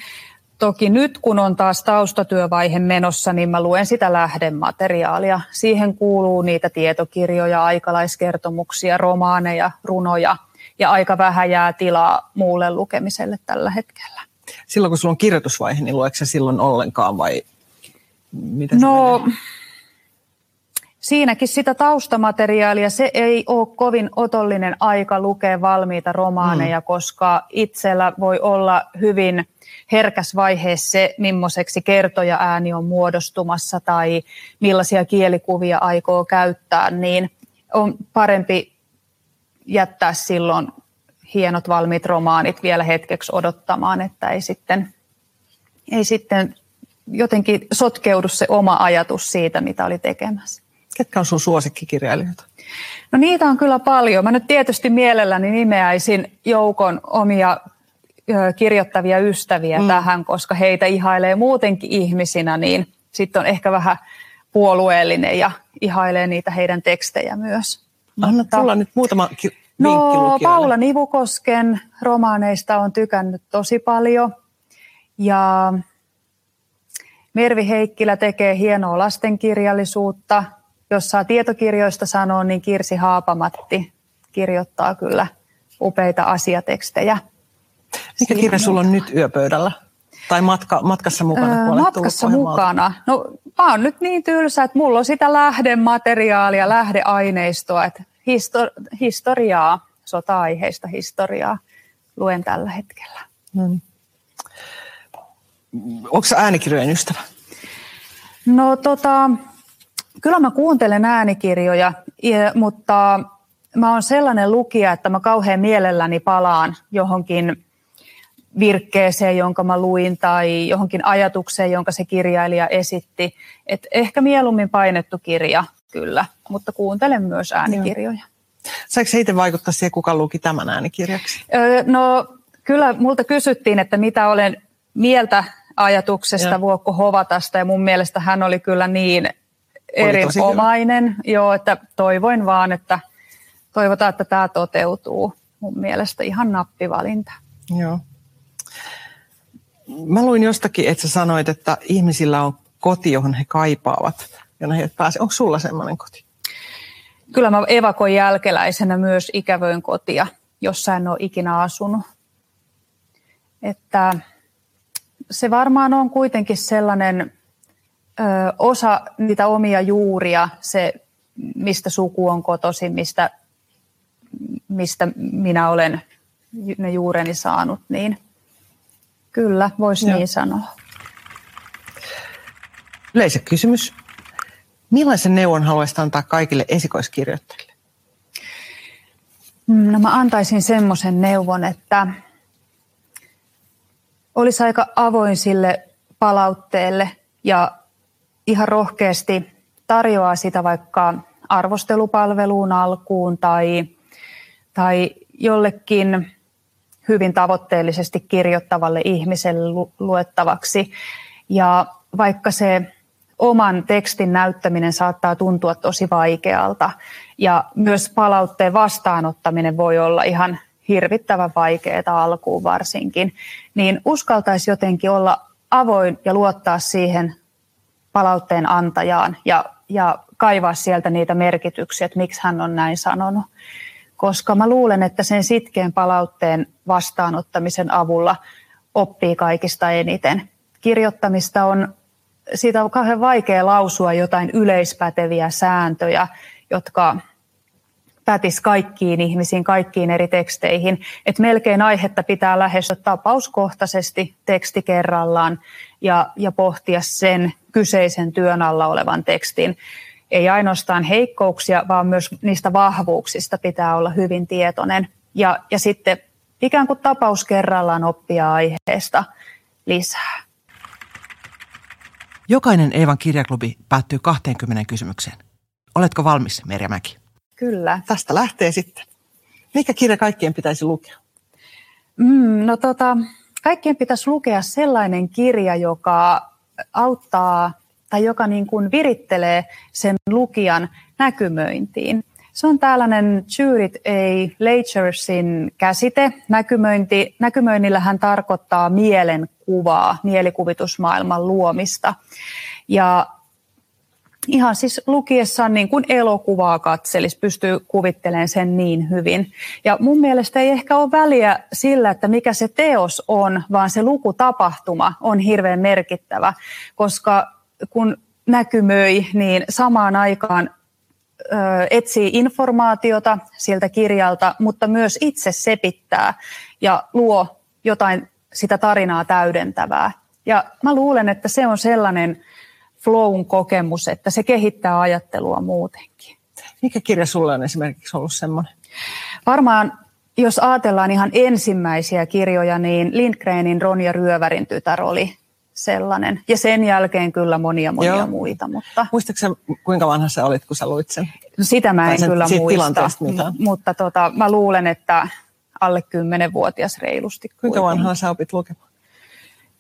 Toki nyt kun on taas taustatyövaihe menossa, niin mä luen sitä lähdemateriaalia. Siihen kuuluu niitä tietokirjoja, aikalaiskertomuksia, romaaneja, runoja ja aika vähän jää tilaa muulle lukemiselle tällä hetkellä. Silloin kun sulla on kirjoitusvaihe, niin luetko silloin ollenkaan vai mitä no, menee? siinäkin sitä taustamateriaalia, se ei ole kovin otollinen aika lukea valmiita romaaneja, mm. koska itsellä voi olla hyvin herkäs vaihe se, millaiseksi kertoja ääni on muodostumassa tai millaisia kielikuvia aikoo käyttää, niin on parempi jättää silloin hienot valmiit romaanit vielä hetkeksi odottamaan, että ei sitten, ei sitten jotenkin sotkeudu se oma ajatus siitä, mitä oli tekemässä. Ketkä on sun suosikkikirjailijoita? No niitä on kyllä paljon. Mä nyt tietysti mielelläni nimeäisin joukon omia kirjoittavia ystäviä mm. tähän, koska heitä ihailee muutenkin ihmisinä, niin sitten on ehkä vähän puolueellinen ja ihailee niitä heidän tekstejä myös. Anna Mutta, tulla nyt muutama ki- No Paula Nivukosken romaaneista on tykännyt tosi paljon ja Mervi Heikkilä tekee hienoa lastenkirjallisuutta. Jos saa tietokirjoista sanoa, niin Kirsi Haapamatti kirjoittaa kyllä upeita asiatekstejä. Mikä kirja sulla on nyt yöpöydällä? Tai matka, matkassa mukana? Öö, matkassa mukana. No mä oon nyt niin tylsä, että mulla on sitä lähdemateriaalia, lähdeaineistoa, että histor- historiaa, sota-aiheista historiaa luen tällä hetkellä. Hmm. Onko äänikirjojen ystävä? No tota, kyllä mä kuuntelen äänikirjoja, mutta mä oon sellainen lukija, että mä kauhean mielelläni palaan johonkin virkkeeseen, jonka mä luin, tai johonkin ajatukseen, jonka se kirjailija esitti. Et ehkä mieluummin painettu kirja, kyllä, mutta kuuntelen myös äänikirjoja. Saiko se itse vaikuttaa siihen, kuka luki tämän äänikirjaksi? Öö, no kyllä multa kysyttiin, että mitä olen mieltä ajatuksesta ja. Vuokko Hovatasta ja mun mielestä hän oli kyllä niin erinomainen, joo, että toivoin vaan, että toivotaan, että tämä toteutuu. Mun mielestä ihan nappivalinta. Joo. Mä luin jostakin, että sä sanoit, että ihmisillä on koti, johon he kaipaavat, jonne he pääsevät. Onko sulla semmoinen koti? Kyllä mä evakon jälkeläisenä myös ikävöin kotia, jossa en ole ikinä asunut. Että se varmaan on kuitenkin sellainen ö, osa niitä omia juuria, se mistä suku on kotoisin, mistä, mistä minä olen ne juureni saanut, niin kyllä, voisi niin sanoa. Yleisökysymys. Millaisen neuvon haluaisit antaa kaikille esikoiskirjoittajille? No mä antaisin semmoisen neuvon, että olisi aika avoin sille palautteelle ja ihan rohkeasti tarjoaa sitä vaikka arvostelupalveluun alkuun tai, tai jollekin hyvin tavoitteellisesti kirjoittavalle ihmiselle luettavaksi. Ja vaikka se oman tekstin näyttäminen saattaa tuntua tosi vaikealta. Ja myös palautteen vastaanottaminen voi olla ihan hirvittävän vaikeaa alkuun varsinkin. Niin uskaltaisi jotenkin olla avoin ja luottaa siihen palautteen antajaan ja, ja kaivaa sieltä niitä merkityksiä, että miksi hän on näin sanonut. Koska mä luulen, että sen sitkeen palautteen vastaanottamisen avulla oppii kaikista eniten. Kirjoittamista on, siitä on kauhean vaikea lausua jotain yleispäteviä sääntöjä, jotka pätis kaikkiin ihmisiin, kaikkiin eri teksteihin. Että melkein aihetta pitää lähestyä tapauskohtaisesti teksti kerrallaan ja, ja pohtia sen kyseisen työn alla olevan tekstin. Ei ainoastaan heikkouksia, vaan myös niistä vahvuuksista pitää olla hyvin tietoinen. Ja, ja sitten ikään kuin tapaus kerrallaan oppia aiheesta lisää. Jokainen Eevan kirjaklubi päättyy 20 kysymykseen. Oletko valmis, Merja Mäki? Kyllä. Tästä lähtee sitten. Mikä kirja kaikkien pitäisi lukea? Mm, no tota, kaikkien pitäisi lukea sellainen kirja, joka auttaa tai joka niin kuin virittelee sen lukijan näkymöintiin. Se on tällainen Judith A. Lechersin käsite. Näkymöinti, näkymöinnillä hän tarkoittaa mielenkuvaa, mielikuvitusmaailman luomista. Ja ihan siis lukiessaan niin kuin elokuvaa katselisi, pystyy kuvittelemaan sen niin hyvin. Ja mun mielestä ei ehkä ole väliä sillä, että mikä se teos on, vaan se lukutapahtuma on hirveän merkittävä, koska kun näkymöi, niin samaan aikaan ö, etsii informaatiota siltä kirjalta, mutta myös itse sepittää ja luo jotain sitä tarinaa täydentävää. Ja mä luulen, että se on sellainen flown kokemus, että se kehittää ajattelua muutenkin. Mikä kirja sulla on esimerkiksi ollut semmoinen? Varmaan jos ajatellaan ihan ensimmäisiä kirjoja, niin Lindgrenin Ronja Ryövärin tytär oli sellainen. Ja sen jälkeen kyllä monia monia Joo. muita. Mutta... Muistatko kuinka vanha sä olit, kun sä luit sen? No sitä mä en sen, kyllä muista, m- mutta tota, mä luulen, että alle 10-vuotias reilusti. Kuinka vanhana sä opit lukemaan?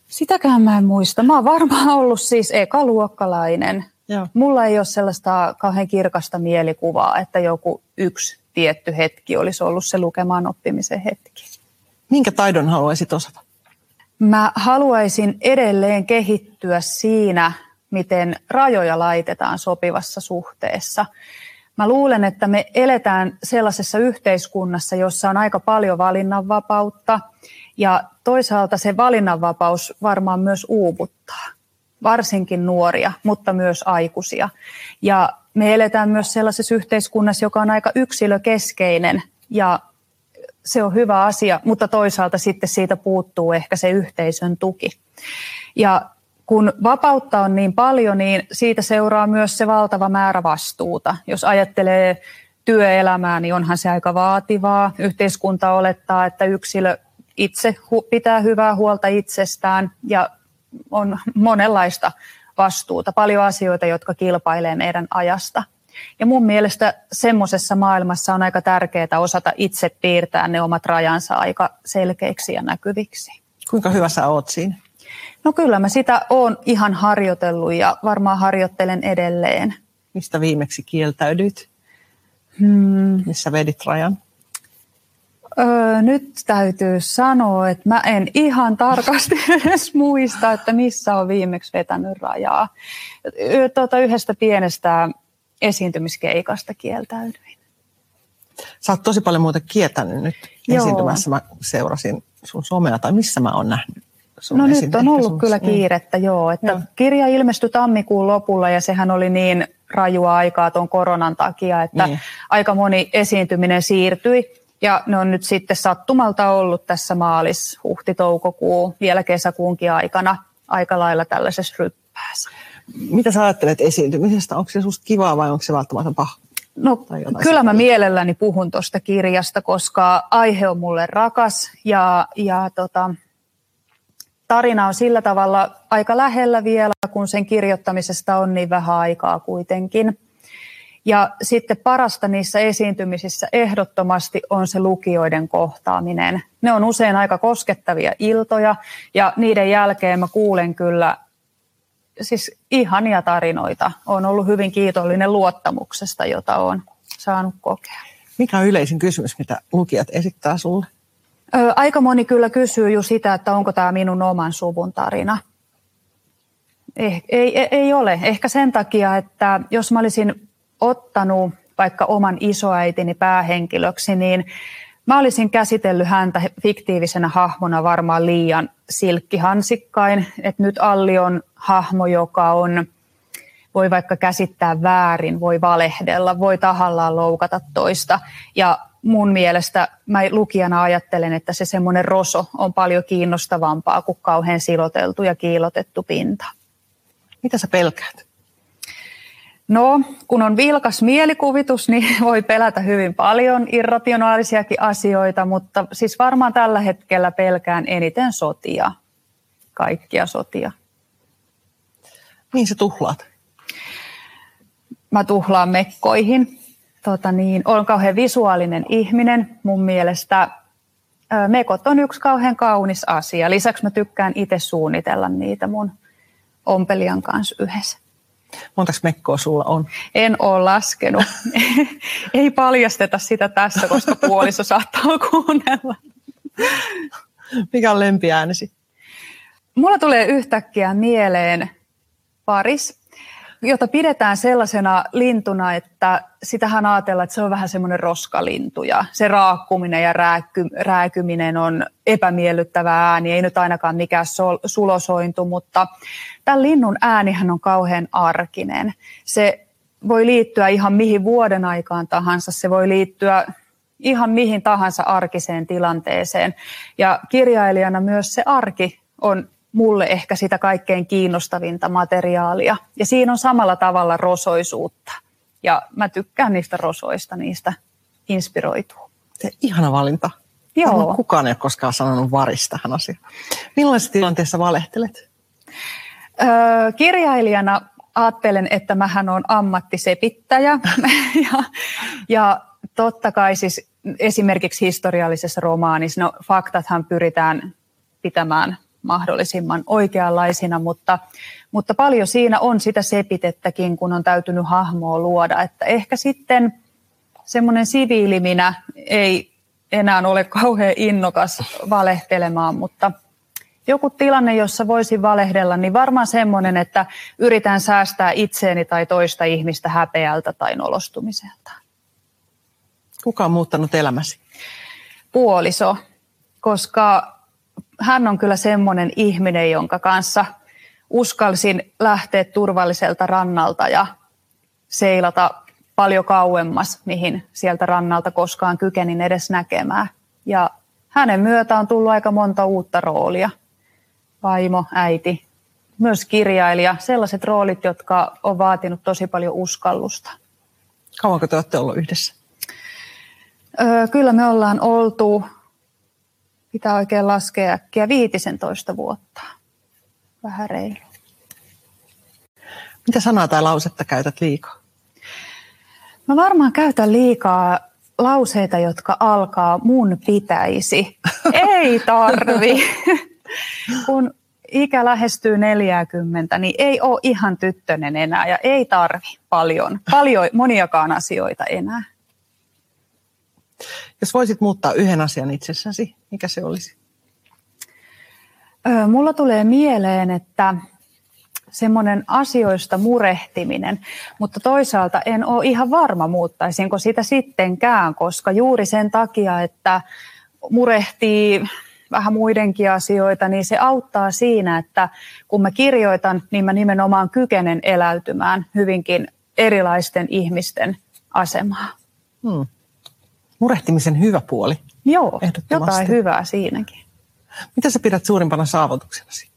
Sitäkään mä en muista. Mä oon varmaan ollut siis ekaluokkalainen. Joo. Mulla ei ole sellaista kauhean kirkasta mielikuvaa, että joku yksi tietty hetki olisi ollut se lukemaan oppimisen hetki. Minkä taidon haluaisit osata? Mä haluaisin edelleen kehittyä siinä, miten rajoja laitetaan sopivassa suhteessa. Mä luulen, että me eletään sellaisessa yhteiskunnassa, jossa on aika paljon valinnanvapautta ja toisaalta se valinnanvapaus varmaan myös uuvuttaa, varsinkin nuoria, mutta myös aikuisia. Ja me eletään myös sellaisessa yhteiskunnassa, joka on aika yksilökeskeinen ja se on hyvä asia, mutta toisaalta sitten siitä puuttuu ehkä se yhteisön tuki. Ja kun vapautta on niin paljon, niin siitä seuraa myös se valtava määrä vastuuta. Jos ajattelee työelämää, niin onhan se aika vaativaa. Yhteiskunta olettaa, että yksilö itse pitää hyvää huolta itsestään ja on monenlaista vastuuta, paljon asioita, jotka kilpailee meidän ajasta. Ja mun mielestä semmoisessa maailmassa on aika tärkeää osata itse piirtää ne omat rajansa aika selkeiksi ja näkyviksi. Kuinka hyvä sä oot siinä? No kyllä mä sitä oon ihan harjoitellut ja varmaan harjoittelen edelleen. Mistä viimeksi kieltäydyit? Hmm. Missä vedit rajan? Öö, nyt täytyy sanoa, että mä en ihan tarkasti edes muista, että missä on viimeksi vetänyt rajaa. Tuota, yhdestä pienestä esiintymiskeikasta kieltäydyin. Sä oot tosi paljon muuta kiertänyt nyt Joo. esiintymässä. Mä seurasin sun somea, tai missä mä oon nähnyt sun No nyt on ollut kyllä niin. kiirettä, joo. Että joo. Kirja ilmestyi tammikuun lopulla ja sehän oli niin rajua aikaa tuon koronan takia, että niin. aika moni esiintyminen siirtyi. Ja ne on nyt sitten sattumalta ollut tässä maalis, huhti, toukokuu, vielä kesäkuunkin aikana aika lailla tällaisessa ryppäässä. Mitä sä ajattelet esiintymisestä? Onko se susta kivaa vai onko se välttämättä paha? No kyllä mä mielelläni puhun tuosta kirjasta, koska aihe on mulle rakas ja, ja tota, tarina on sillä tavalla aika lähellä vielä, kun sen kirjoittamisesta on niin vähän aikaa kuitenkin. Ja sitten parasta niissä esiintymisissä ehdottomasti on se lukijoiden kohtaaminen. Ne on usein aika koskettavia iltoja ja niiden jälkeen mä kuulen kyllä siis ihania tarinoita. Olen ollut hyvin kiitollinen luottamuksesta, jota olen saanut kokea. Mikä on yleisin kysymys, mitä lukijat esittää sulle? Ö, aika moni kyllä kysyy jo sitä, että onko tämä minun oman suvun tarina. Eh, ei, ei, ei ole. Ehkä sen takia, että jos mä olisin ottanut vaikka oman isoäitini päähenkilöksi, niin mä olisin käsitellyt häntä fiktiivisenä hahmona varmaan liian silkkihansikkain. Että nyt Alli on hahmo, joka on, voi vaikka käsittää väärin, voi valehdella, voi tahallaan loukata toista. Ja mun mielestä mä lukijana ajattelen, että se semmoinen roso on paljon kiinnostavampaa kuin kauhean siloteltu ja kiilotettu pinta. Mitä sä pelkäät? No, kun on vilkas mielikuvitus, niin voi pelätä hyvin paljon irrationaalisiakin asioita, mutta siis varmaan tällä hetkellä pelkään eniten sotia, kaikkia sotia. Mihin sä tuhlaat? Mä tuhlaan mekkoihin. Tota niin, olen kauhean visuaalinen ihminen. Mun mielestä mekot on yksi kauhean kaunis asia. Lisäksi mä tykkään itse suunnitella niitä mun ompelijan kanssa yhdessä. Montako mekkoa sulla on? En ole laskenut. Ei paljasteta sitä tässä, koska puoliso saattaa kuunnella. Mikä on lempiäänesi? Mulla tulee yhtäkkiä mieleen paris, jota pidetään sellaisena lintuna, että sitähän ajatellaan, että se on vähän semmoinen roskalintu ja se raakkuminen ja rääky, rääkyminen on epämiellyttävä ääni, ei nyt ainakaan mikään sol, sulosointu, mutta tämän linnun äänihän on kauhean arkinen. Se voi liittyä ihan mihin vuoden aikaan tahansa, se voi liittyä ihan mihin tahansa arkiseen tilanteeseen. Ja kirjailijana myös se arki on mulle ehkä sitä kaikkein kiinnostavinta materiaalia. Ja siinä on samalla tavalla rosoisuutta. Ja mä tykkään niistä rosoista, niistä inspiroituu. Se ihana valinta. Joo. kukaan ei ole koskaan sanonut varista tähän asiaan. Millaisessa tilanteessa valehtelet? Öö, kirjailijana ajattelen, että mähän on ammattisepittäjä. ja, ja totta kai siis esimerkiksi historiallisessa romaanissa, no faktathan pyritään pitämään mahdollisimman oikeanlaisina, mutta, mutta paljon siinä on sitä sepitettäkin, kun on täytynyt hahmoa luoda, että ehkä sitten semmoinen siviiliminä ei enää ole kauhean innokas valehtelemaan, mutta joku tilanne, jossa voisin valehdella, niin varmaan semmoinen, että yritän säästää itseeni tai toista ihmistä häpeältä tai nolostumiselta. Kuka on muuttanut elämäsi? Puoliso, koska hän on kyllä semmoinen ihminen, jonka kanssa uskalsin lähteä turvalliselta rannalta ja seilata paljon kauemmas, mihin sieltä rannalta koskaan kykenin edes näkemään. Ja hänen myötä on tullut aika monta uutta roolia. Vaimo, äiti, myös kirjailija. Sellaiset roolit, jotka on vaatinut tosi paljon uskallusta. Kauanko te olette ollut yhdessä? Öö, kyllä me ollaan oltu pitää oikein laskea äkkiä 15 vuotta. Vähän reilu. Mitä sanaa tai lausetta käytät liikaa? Mä varmaan käytän liikaa lauseita, jotka alkaa mun pitäisi. ei tarvi. Kun ikä lähestyy 40, niin ei ole ihan tyttönen enää ja ei tarvi paljon, paljon moniakaan asioita enää. Jos voisit muuttaa yhden asian itsessäsi, mikä se olisi? Mulla tulee mieleen, että semmoinen asioista murehtiminen, mutta toisaalta en ole ihan varma muuttaisinko sitä sittenkään, koska juuri sen takia, että murehtii vähän muidenkin asioita, niin se auttaa siinä, että kun mä kirjoitan, niin mä nimenomaan kykenen eläytymään hyvinkin erilaisten ihmisten asemaa. Hmm murehtimisen hyvä puoli. Joo, jotain hyvää siinäkin. Mitä sä pidät suurimpana saavutuksenasi?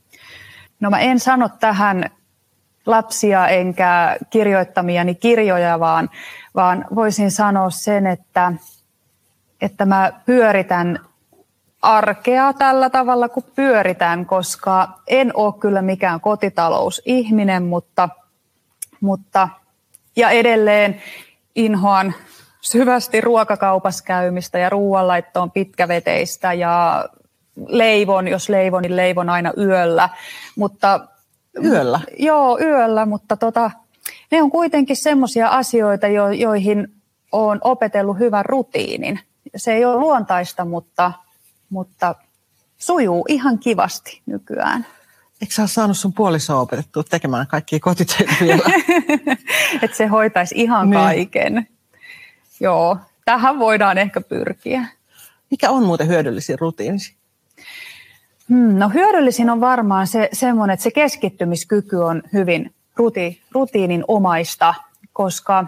No mä en sano tähän lapsia enkä kirjoittamiani kirjoja, vaan, vaan voisin sanoa sen, että, että mä pyöritän arkea tällä tavalla kuin pyöritän, koska en ole kyllä mikään kotitalousihminen, mutta, mutta ja edelleen inhoan syvästi ruokakaupassa käymistä ja ruoanlaittoon pitkäveteistä ja leivon, jos leivon, niin leivon aina yöllä. Mutta Yöllä? Joo, yöllä, mutta tota, ne on kuitenkin semmoisia asioita, jo, joihin olen opetellut hyvän rutiinin. Se ei ole luontaista, mutta, mutta sujuu ihan kivasti nykyään. Eikö sä ole saanut sun puolisoa opetettua tekemään kaikkia kotitöitä vielä? että se hoitaisi ihan niin. kaiken. Joo, tähän voidaan ehkä pyrkiä. Mikä on muuten hyödyllisin rutiinisi? Hmm, no hyödyllisin on varmaan se semmoinen, että se keskittymiskyky on hyvin ruti, rutiinin omaista, koska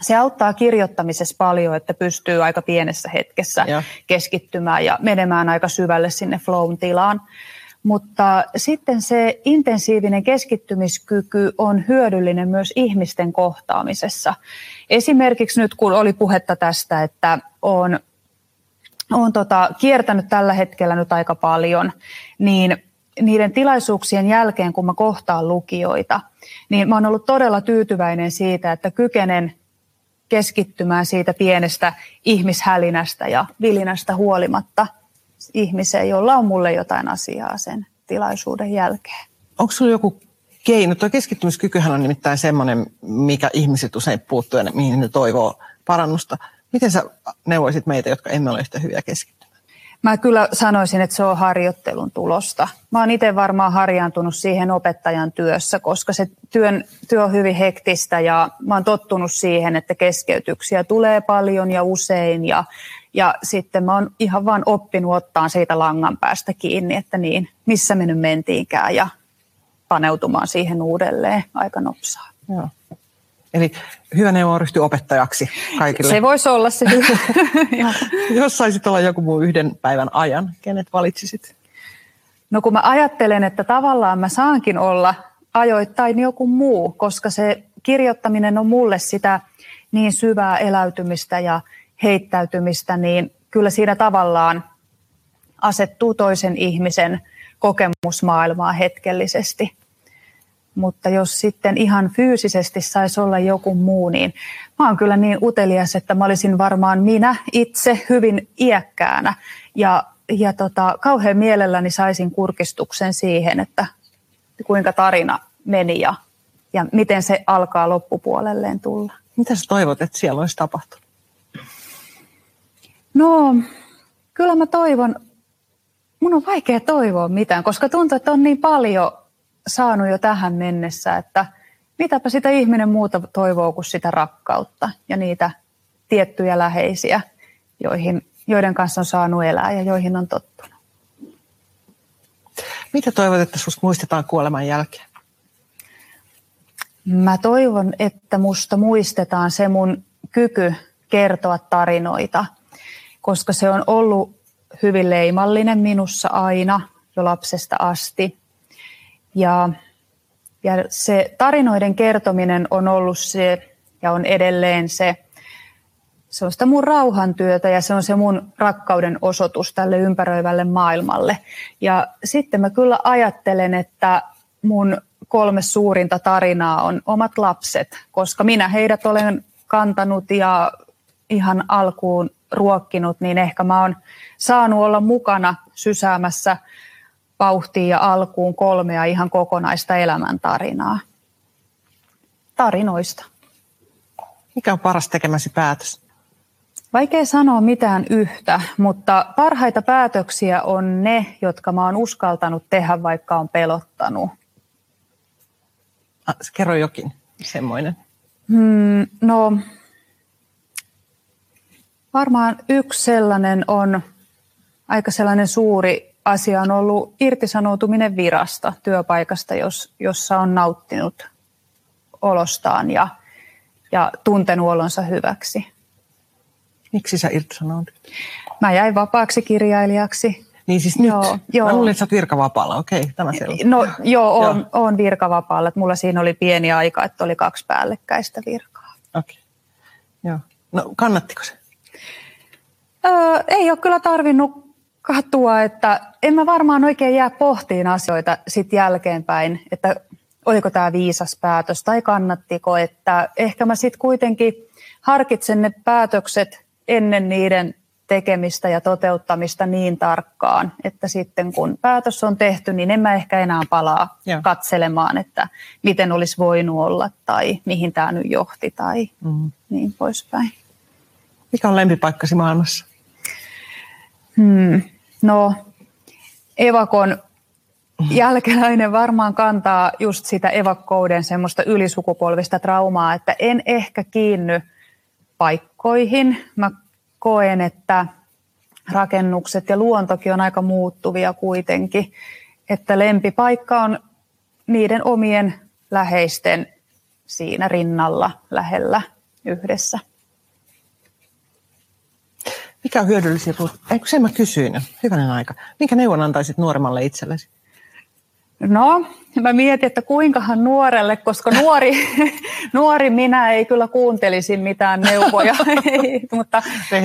se auttaa kirjoittamisessa paljon, että pystyy aika pienessä hetkessä ja. keskittymään ja menemään aika syvälle sinne flown tilaan. Mutta sitten se intensiivinen keskittymiskyky on hyödyllinen myös ihmisten kohtaamisessa. Esimerkiksi nyt kun oli puhetta tästä, että on, on tota, kiertänyt tällä hetkellä nyt aika paljon, niin niiden tilaisuuksien jälkeen, kun mä kohtaan lukijoita, niin mä oon ollut todella tyytyväinen siitä, että kykenen keskittymään siitä pienestä ihmishälinästä ja vilinästä huolimatta ihmiseen, jolla on mulle jotain asiaa sen tilaisuuden jälkeen. Onko sinulla joku keino? Tuo keskittymiskykyhän on nimittäin semmoinen, mikä ihmiset usein puuttuu ja mihin ne toivoo parannusta. Miten sä neuvoisit meitä, jotka emme ole yhtä hyviä keskittymään? Mä kyllä sanoisin, että se on harjoittelun tulosta. Mä oon itse varmaan harjaantunut siihen opettajan työssä, koska se työn, työ on hyvin hektistä ja mä oon tottunut siihen, että keskeytyksiä tulee paljon ja usein ja, ja sitten mä oon ihan vaan oppinut ottaa siitä langan päästä kiinni, että niin, missä me nyt mentiinkään ja paneutumaan siihen uudelleen aika nopsaa. Joo. Eli hyvä neuvo on ryhtyä opettajaksi kaikille. Se voisi olla se hyvä. Jos saisit olla joku muu yhden päivän ajan, kenet valitsisit? No kun mä ajattelen, että tavallaan mä saankin olla ajoittain joku muu, koska se kirjoittaminen on mulle sitä niin syvää eläytymistä ja heittäytymistä, niin kyllä siinä tavallaan asettuu toisen ihmisen kokemusmaailmaa hetkellisesti mutta jos sitten ihan fyysisesti saisi olla joku muu, niin mä oon kyllä niin utelias, että mä olisin varmaan minä itse hyvin iäkkäänä ja, ja tota, kauhean mielelläni saisin kurkistuksen siihen, että kuinka tarina meni ja, ja miten se alkaa loppupuolelleen tulla. Mitä sä toivot, että siellä olisi tapahtunut? No, kyllä mä toivon, mun on vaikea toivoa mitään, koska tuntuu, että on niin paljon saanut jo tähän mennessä, että mitäpä sitä ihminen muuta toivoo kuin sitä rakkautta ja niitä tiettyjä läheisiä, joihin, joiden kanssa on saanut elää ja joihin on tottunut. Mitä toivot, että sinusta muistetaan kuoleman jälkeen? Mä toivon, että musta muistetaan se mun kyky kertoa tarinoita, koska se on ollut hyvin leimallinen minussa aina jo lapsesta asti. Ja, ja se tarinoiden kertominen on ollut se ja on edelleen se, se on sitä mun rauhantyötä ja se on se mun rakkauden osoitus tälle ympäröivälle maailmalle. Ja sitten mä kyllä ajattelen, että mun kolme suurinta tarinaa on omat lapset, koska minä heidät olen kantanut ja ihan alkuun ruokkinut, niin ehkä mä oon saanut olla mukana sysäämässä vauhtiin ja alkuun kolmea ihan kokonaista elämäntarinaa. Tarinoista. Mikä on paras tekemäsi päätös? Vaikea sanoa mitään yhtä, mutta parhaita päätöksiä on ne, jotka mä oon uskaltanut tehdä, vaikka on pelottanut. Ah, kerro jokin semmoinen. Hmm, no, varmaan yksi sellainen on aika sellainen suuri asia on ollut irtisanoutuminen virasta, työpaikasta, jos, jossa on nauttinut olostaan ja, ja tuntenut olonsa hyväksi. Miksi sä irtisanoudut? Mä jäin vapaaksi kirjailijaksi. Niin siis nyt? Joo, joo. Mä luulin, että sä oot virkavapaalla. Okei, tämä selvä. No joo, on, joo. on virkavapaalla. Että mulla siinä oli pieni aika, että oli kaksi päällekkäistä virkaa. Okei, joo. No kannattiko se? Öö, ei ole kyllä tarvinnut katua, että en mä varmaan oikein jää pohtiin asioita sitten jälkeenpäin, että oliko tämä viisas päätös tai kannattiko, että ehkä mä sitten kuitenkin harkitsen ne päätökset ennen niiden tekemistä ja toteuttamista niin tarkkaan, että sitten kun päätös on tehty, niin en mä ehkä enää palaa Joo. katselemaan, että miten olisi voinut olla tai mihin tämä nyt johti tai mm. niin poispäin. Mikä on lempipaikkasi maailmassa? Hmm. No, Evakon jälkeläinen varmaan kantaa just sitä evakkouden semmoista ylisukupolvista traumaa, että en ehkä kiinny paikkoihin. Mä koen, että rakennukset ja luontokin on aika muuttuvia kuitenkin, että lempipaikka on niiden omien läheisten siinä rinnalla lähellä yhdessä. Mikä on hyödyllisiä? Eikö sen mä kysyin? Hyvänen aika. Minkä neuvon antaisit nuoremmalle itsellesi? No, mä mietin, että kuinkahan nuorelle, koska nuori, nuori minä ei kyllä kuuntelisi mitään neuvoja. Mutta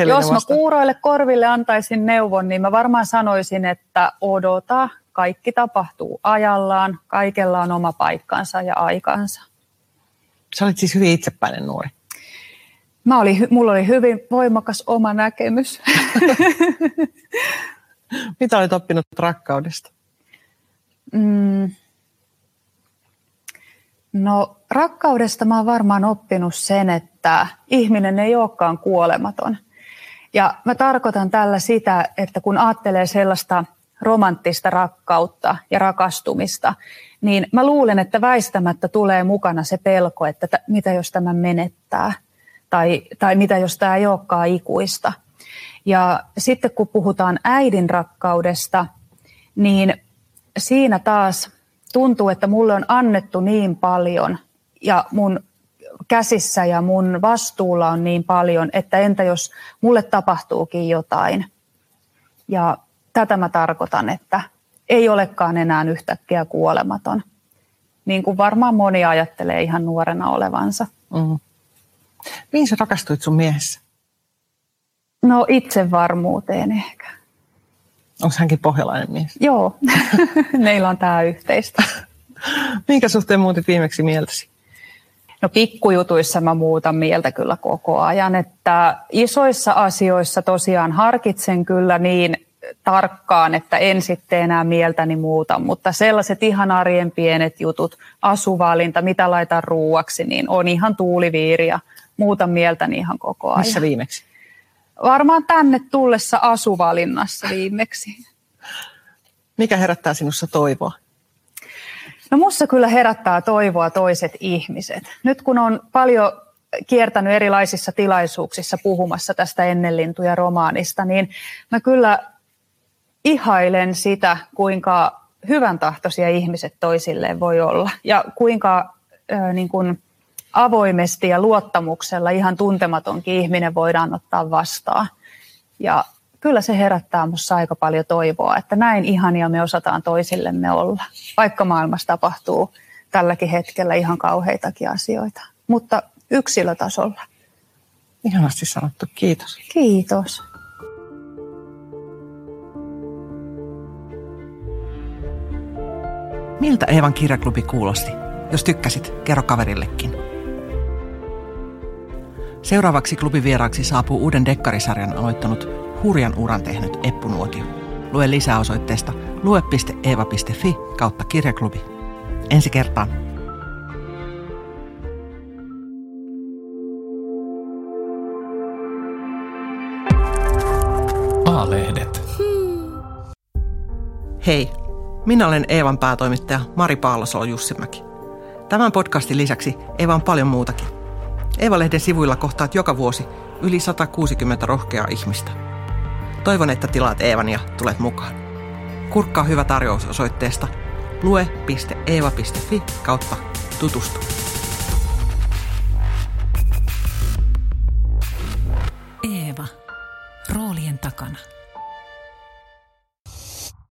jos mä kuuroille korville antaisin neuvon, niin mä varmaan sanoisin, että odota, kaikki tapahtuu ajallaan, kaikella on oma paikkansa ja aikansa. Sä olit siis hyvin itsepäinen nuori. Mä oli, mulla oli hyvin voimakas oma näkemys. Mitä olet oppinut rakkaudesta? Mm. No rakkaudesta mä oon varmaan oppinut sen, että ihminen ei olekaan kuolematon. Ja mä tarkoitan tällä sitä, että kun ajattelee sellaista romanttista rakkautta ja rakastumista, niin mä luulen, että väistämättä tulee mukana se pelko, että t- mitä jos tämä menettää tai, tai mitä jos tämä ei olekaan ikuista. Ja sitten kun puhutaan äidin rakkaudesta, niin siinä taas tuntuu, että mulle on annettu niin paljon ja mun käsissä ja mun vastuulla on niin paljon, että entä jos mulle tapahtuukin jotain. Ja tätä mä tarkoitan, että ei olekaan enää yhtäkkiä kuolematon. Niin kuin varmaan moni ajattelee ihan nuorena olevansa. Mm. Mihin sä rakastuit sun miehessä? No itsevarmuuteen ehkä. Onko hänkin pohjalainen mies? Joo, meillä on tämä yhteistä. Minkä suhteen muutit viimeksi mieltäsi? No pikkujutuissa mä muutan mieltä kyllä koko ajan, että isoissa asioissa tosiaan harkitsen kyllä niin tarkkaan, että en sitten enää mieltäni muuta, mutta sellaiset ihan arjen pienet jutut, asuvalinta, mitä laitan ruuaksi, niin on ihan tuuliviiri ja muutan mieltäni ihan koko ajan. Missä viimeksi? Varmaan tänne tullessa asuvalinnassa viimeksi. Mikä herättää sinussa toivoa? No mussa kyllä herättää toivoa toiset ihmiset. Nyt kun on paljon kiertänyt erilaisissa tilaisuuksissa puhumassa tästä ennenlintuja romaanista, niin mä kyllä ihailen sitä, kuinka hyvän tahtoisia ihmiset toisilleen voi olla ja kuinka äh, niin kuin avoimesti ja luottamuksella ihan tuntematonkin ihminen voidaan ottaa vastaan. Ja kyllä se herättää minussa aika paljon toivoa, että näin ihania me osataan toisillemme olla, vaikka maailmassa tapahtuu tälläkin hetkellä ihan kauheitakin asioita, mutta yksilötasolla. Ihanasti sanottu, kiitos. Kiitos. Miltä Eevan kirjaklubi kuulosti? Jos tykkäsit, kerro kaverillekin. Seuraavaksi klubivieraaksi saapuu uuden dekkarisarjan aloittanut hurjan uran tehnyt Eppu Nuotio. Lue lisää osoitteesta lue.eeva.fi kautta kirjaklubi. Ensi kertaan. A-lehdet. Hei, minä olen Eevan päätoimittaja Mari Paalosolo Jussimäki. Tämän podcastin lisäksi Eeva on paljon muutakin. Eeva-lehden sivuilla kohtaat joka vuosi yli 160 rohkeaa ihmistä. Toivon, että tilaat Eevan ja tulet mukaan. Kurkkaa hyvä tarjous osoitteesta lue.eeva.fi kautta tutustu. Eeva. Roolien takana.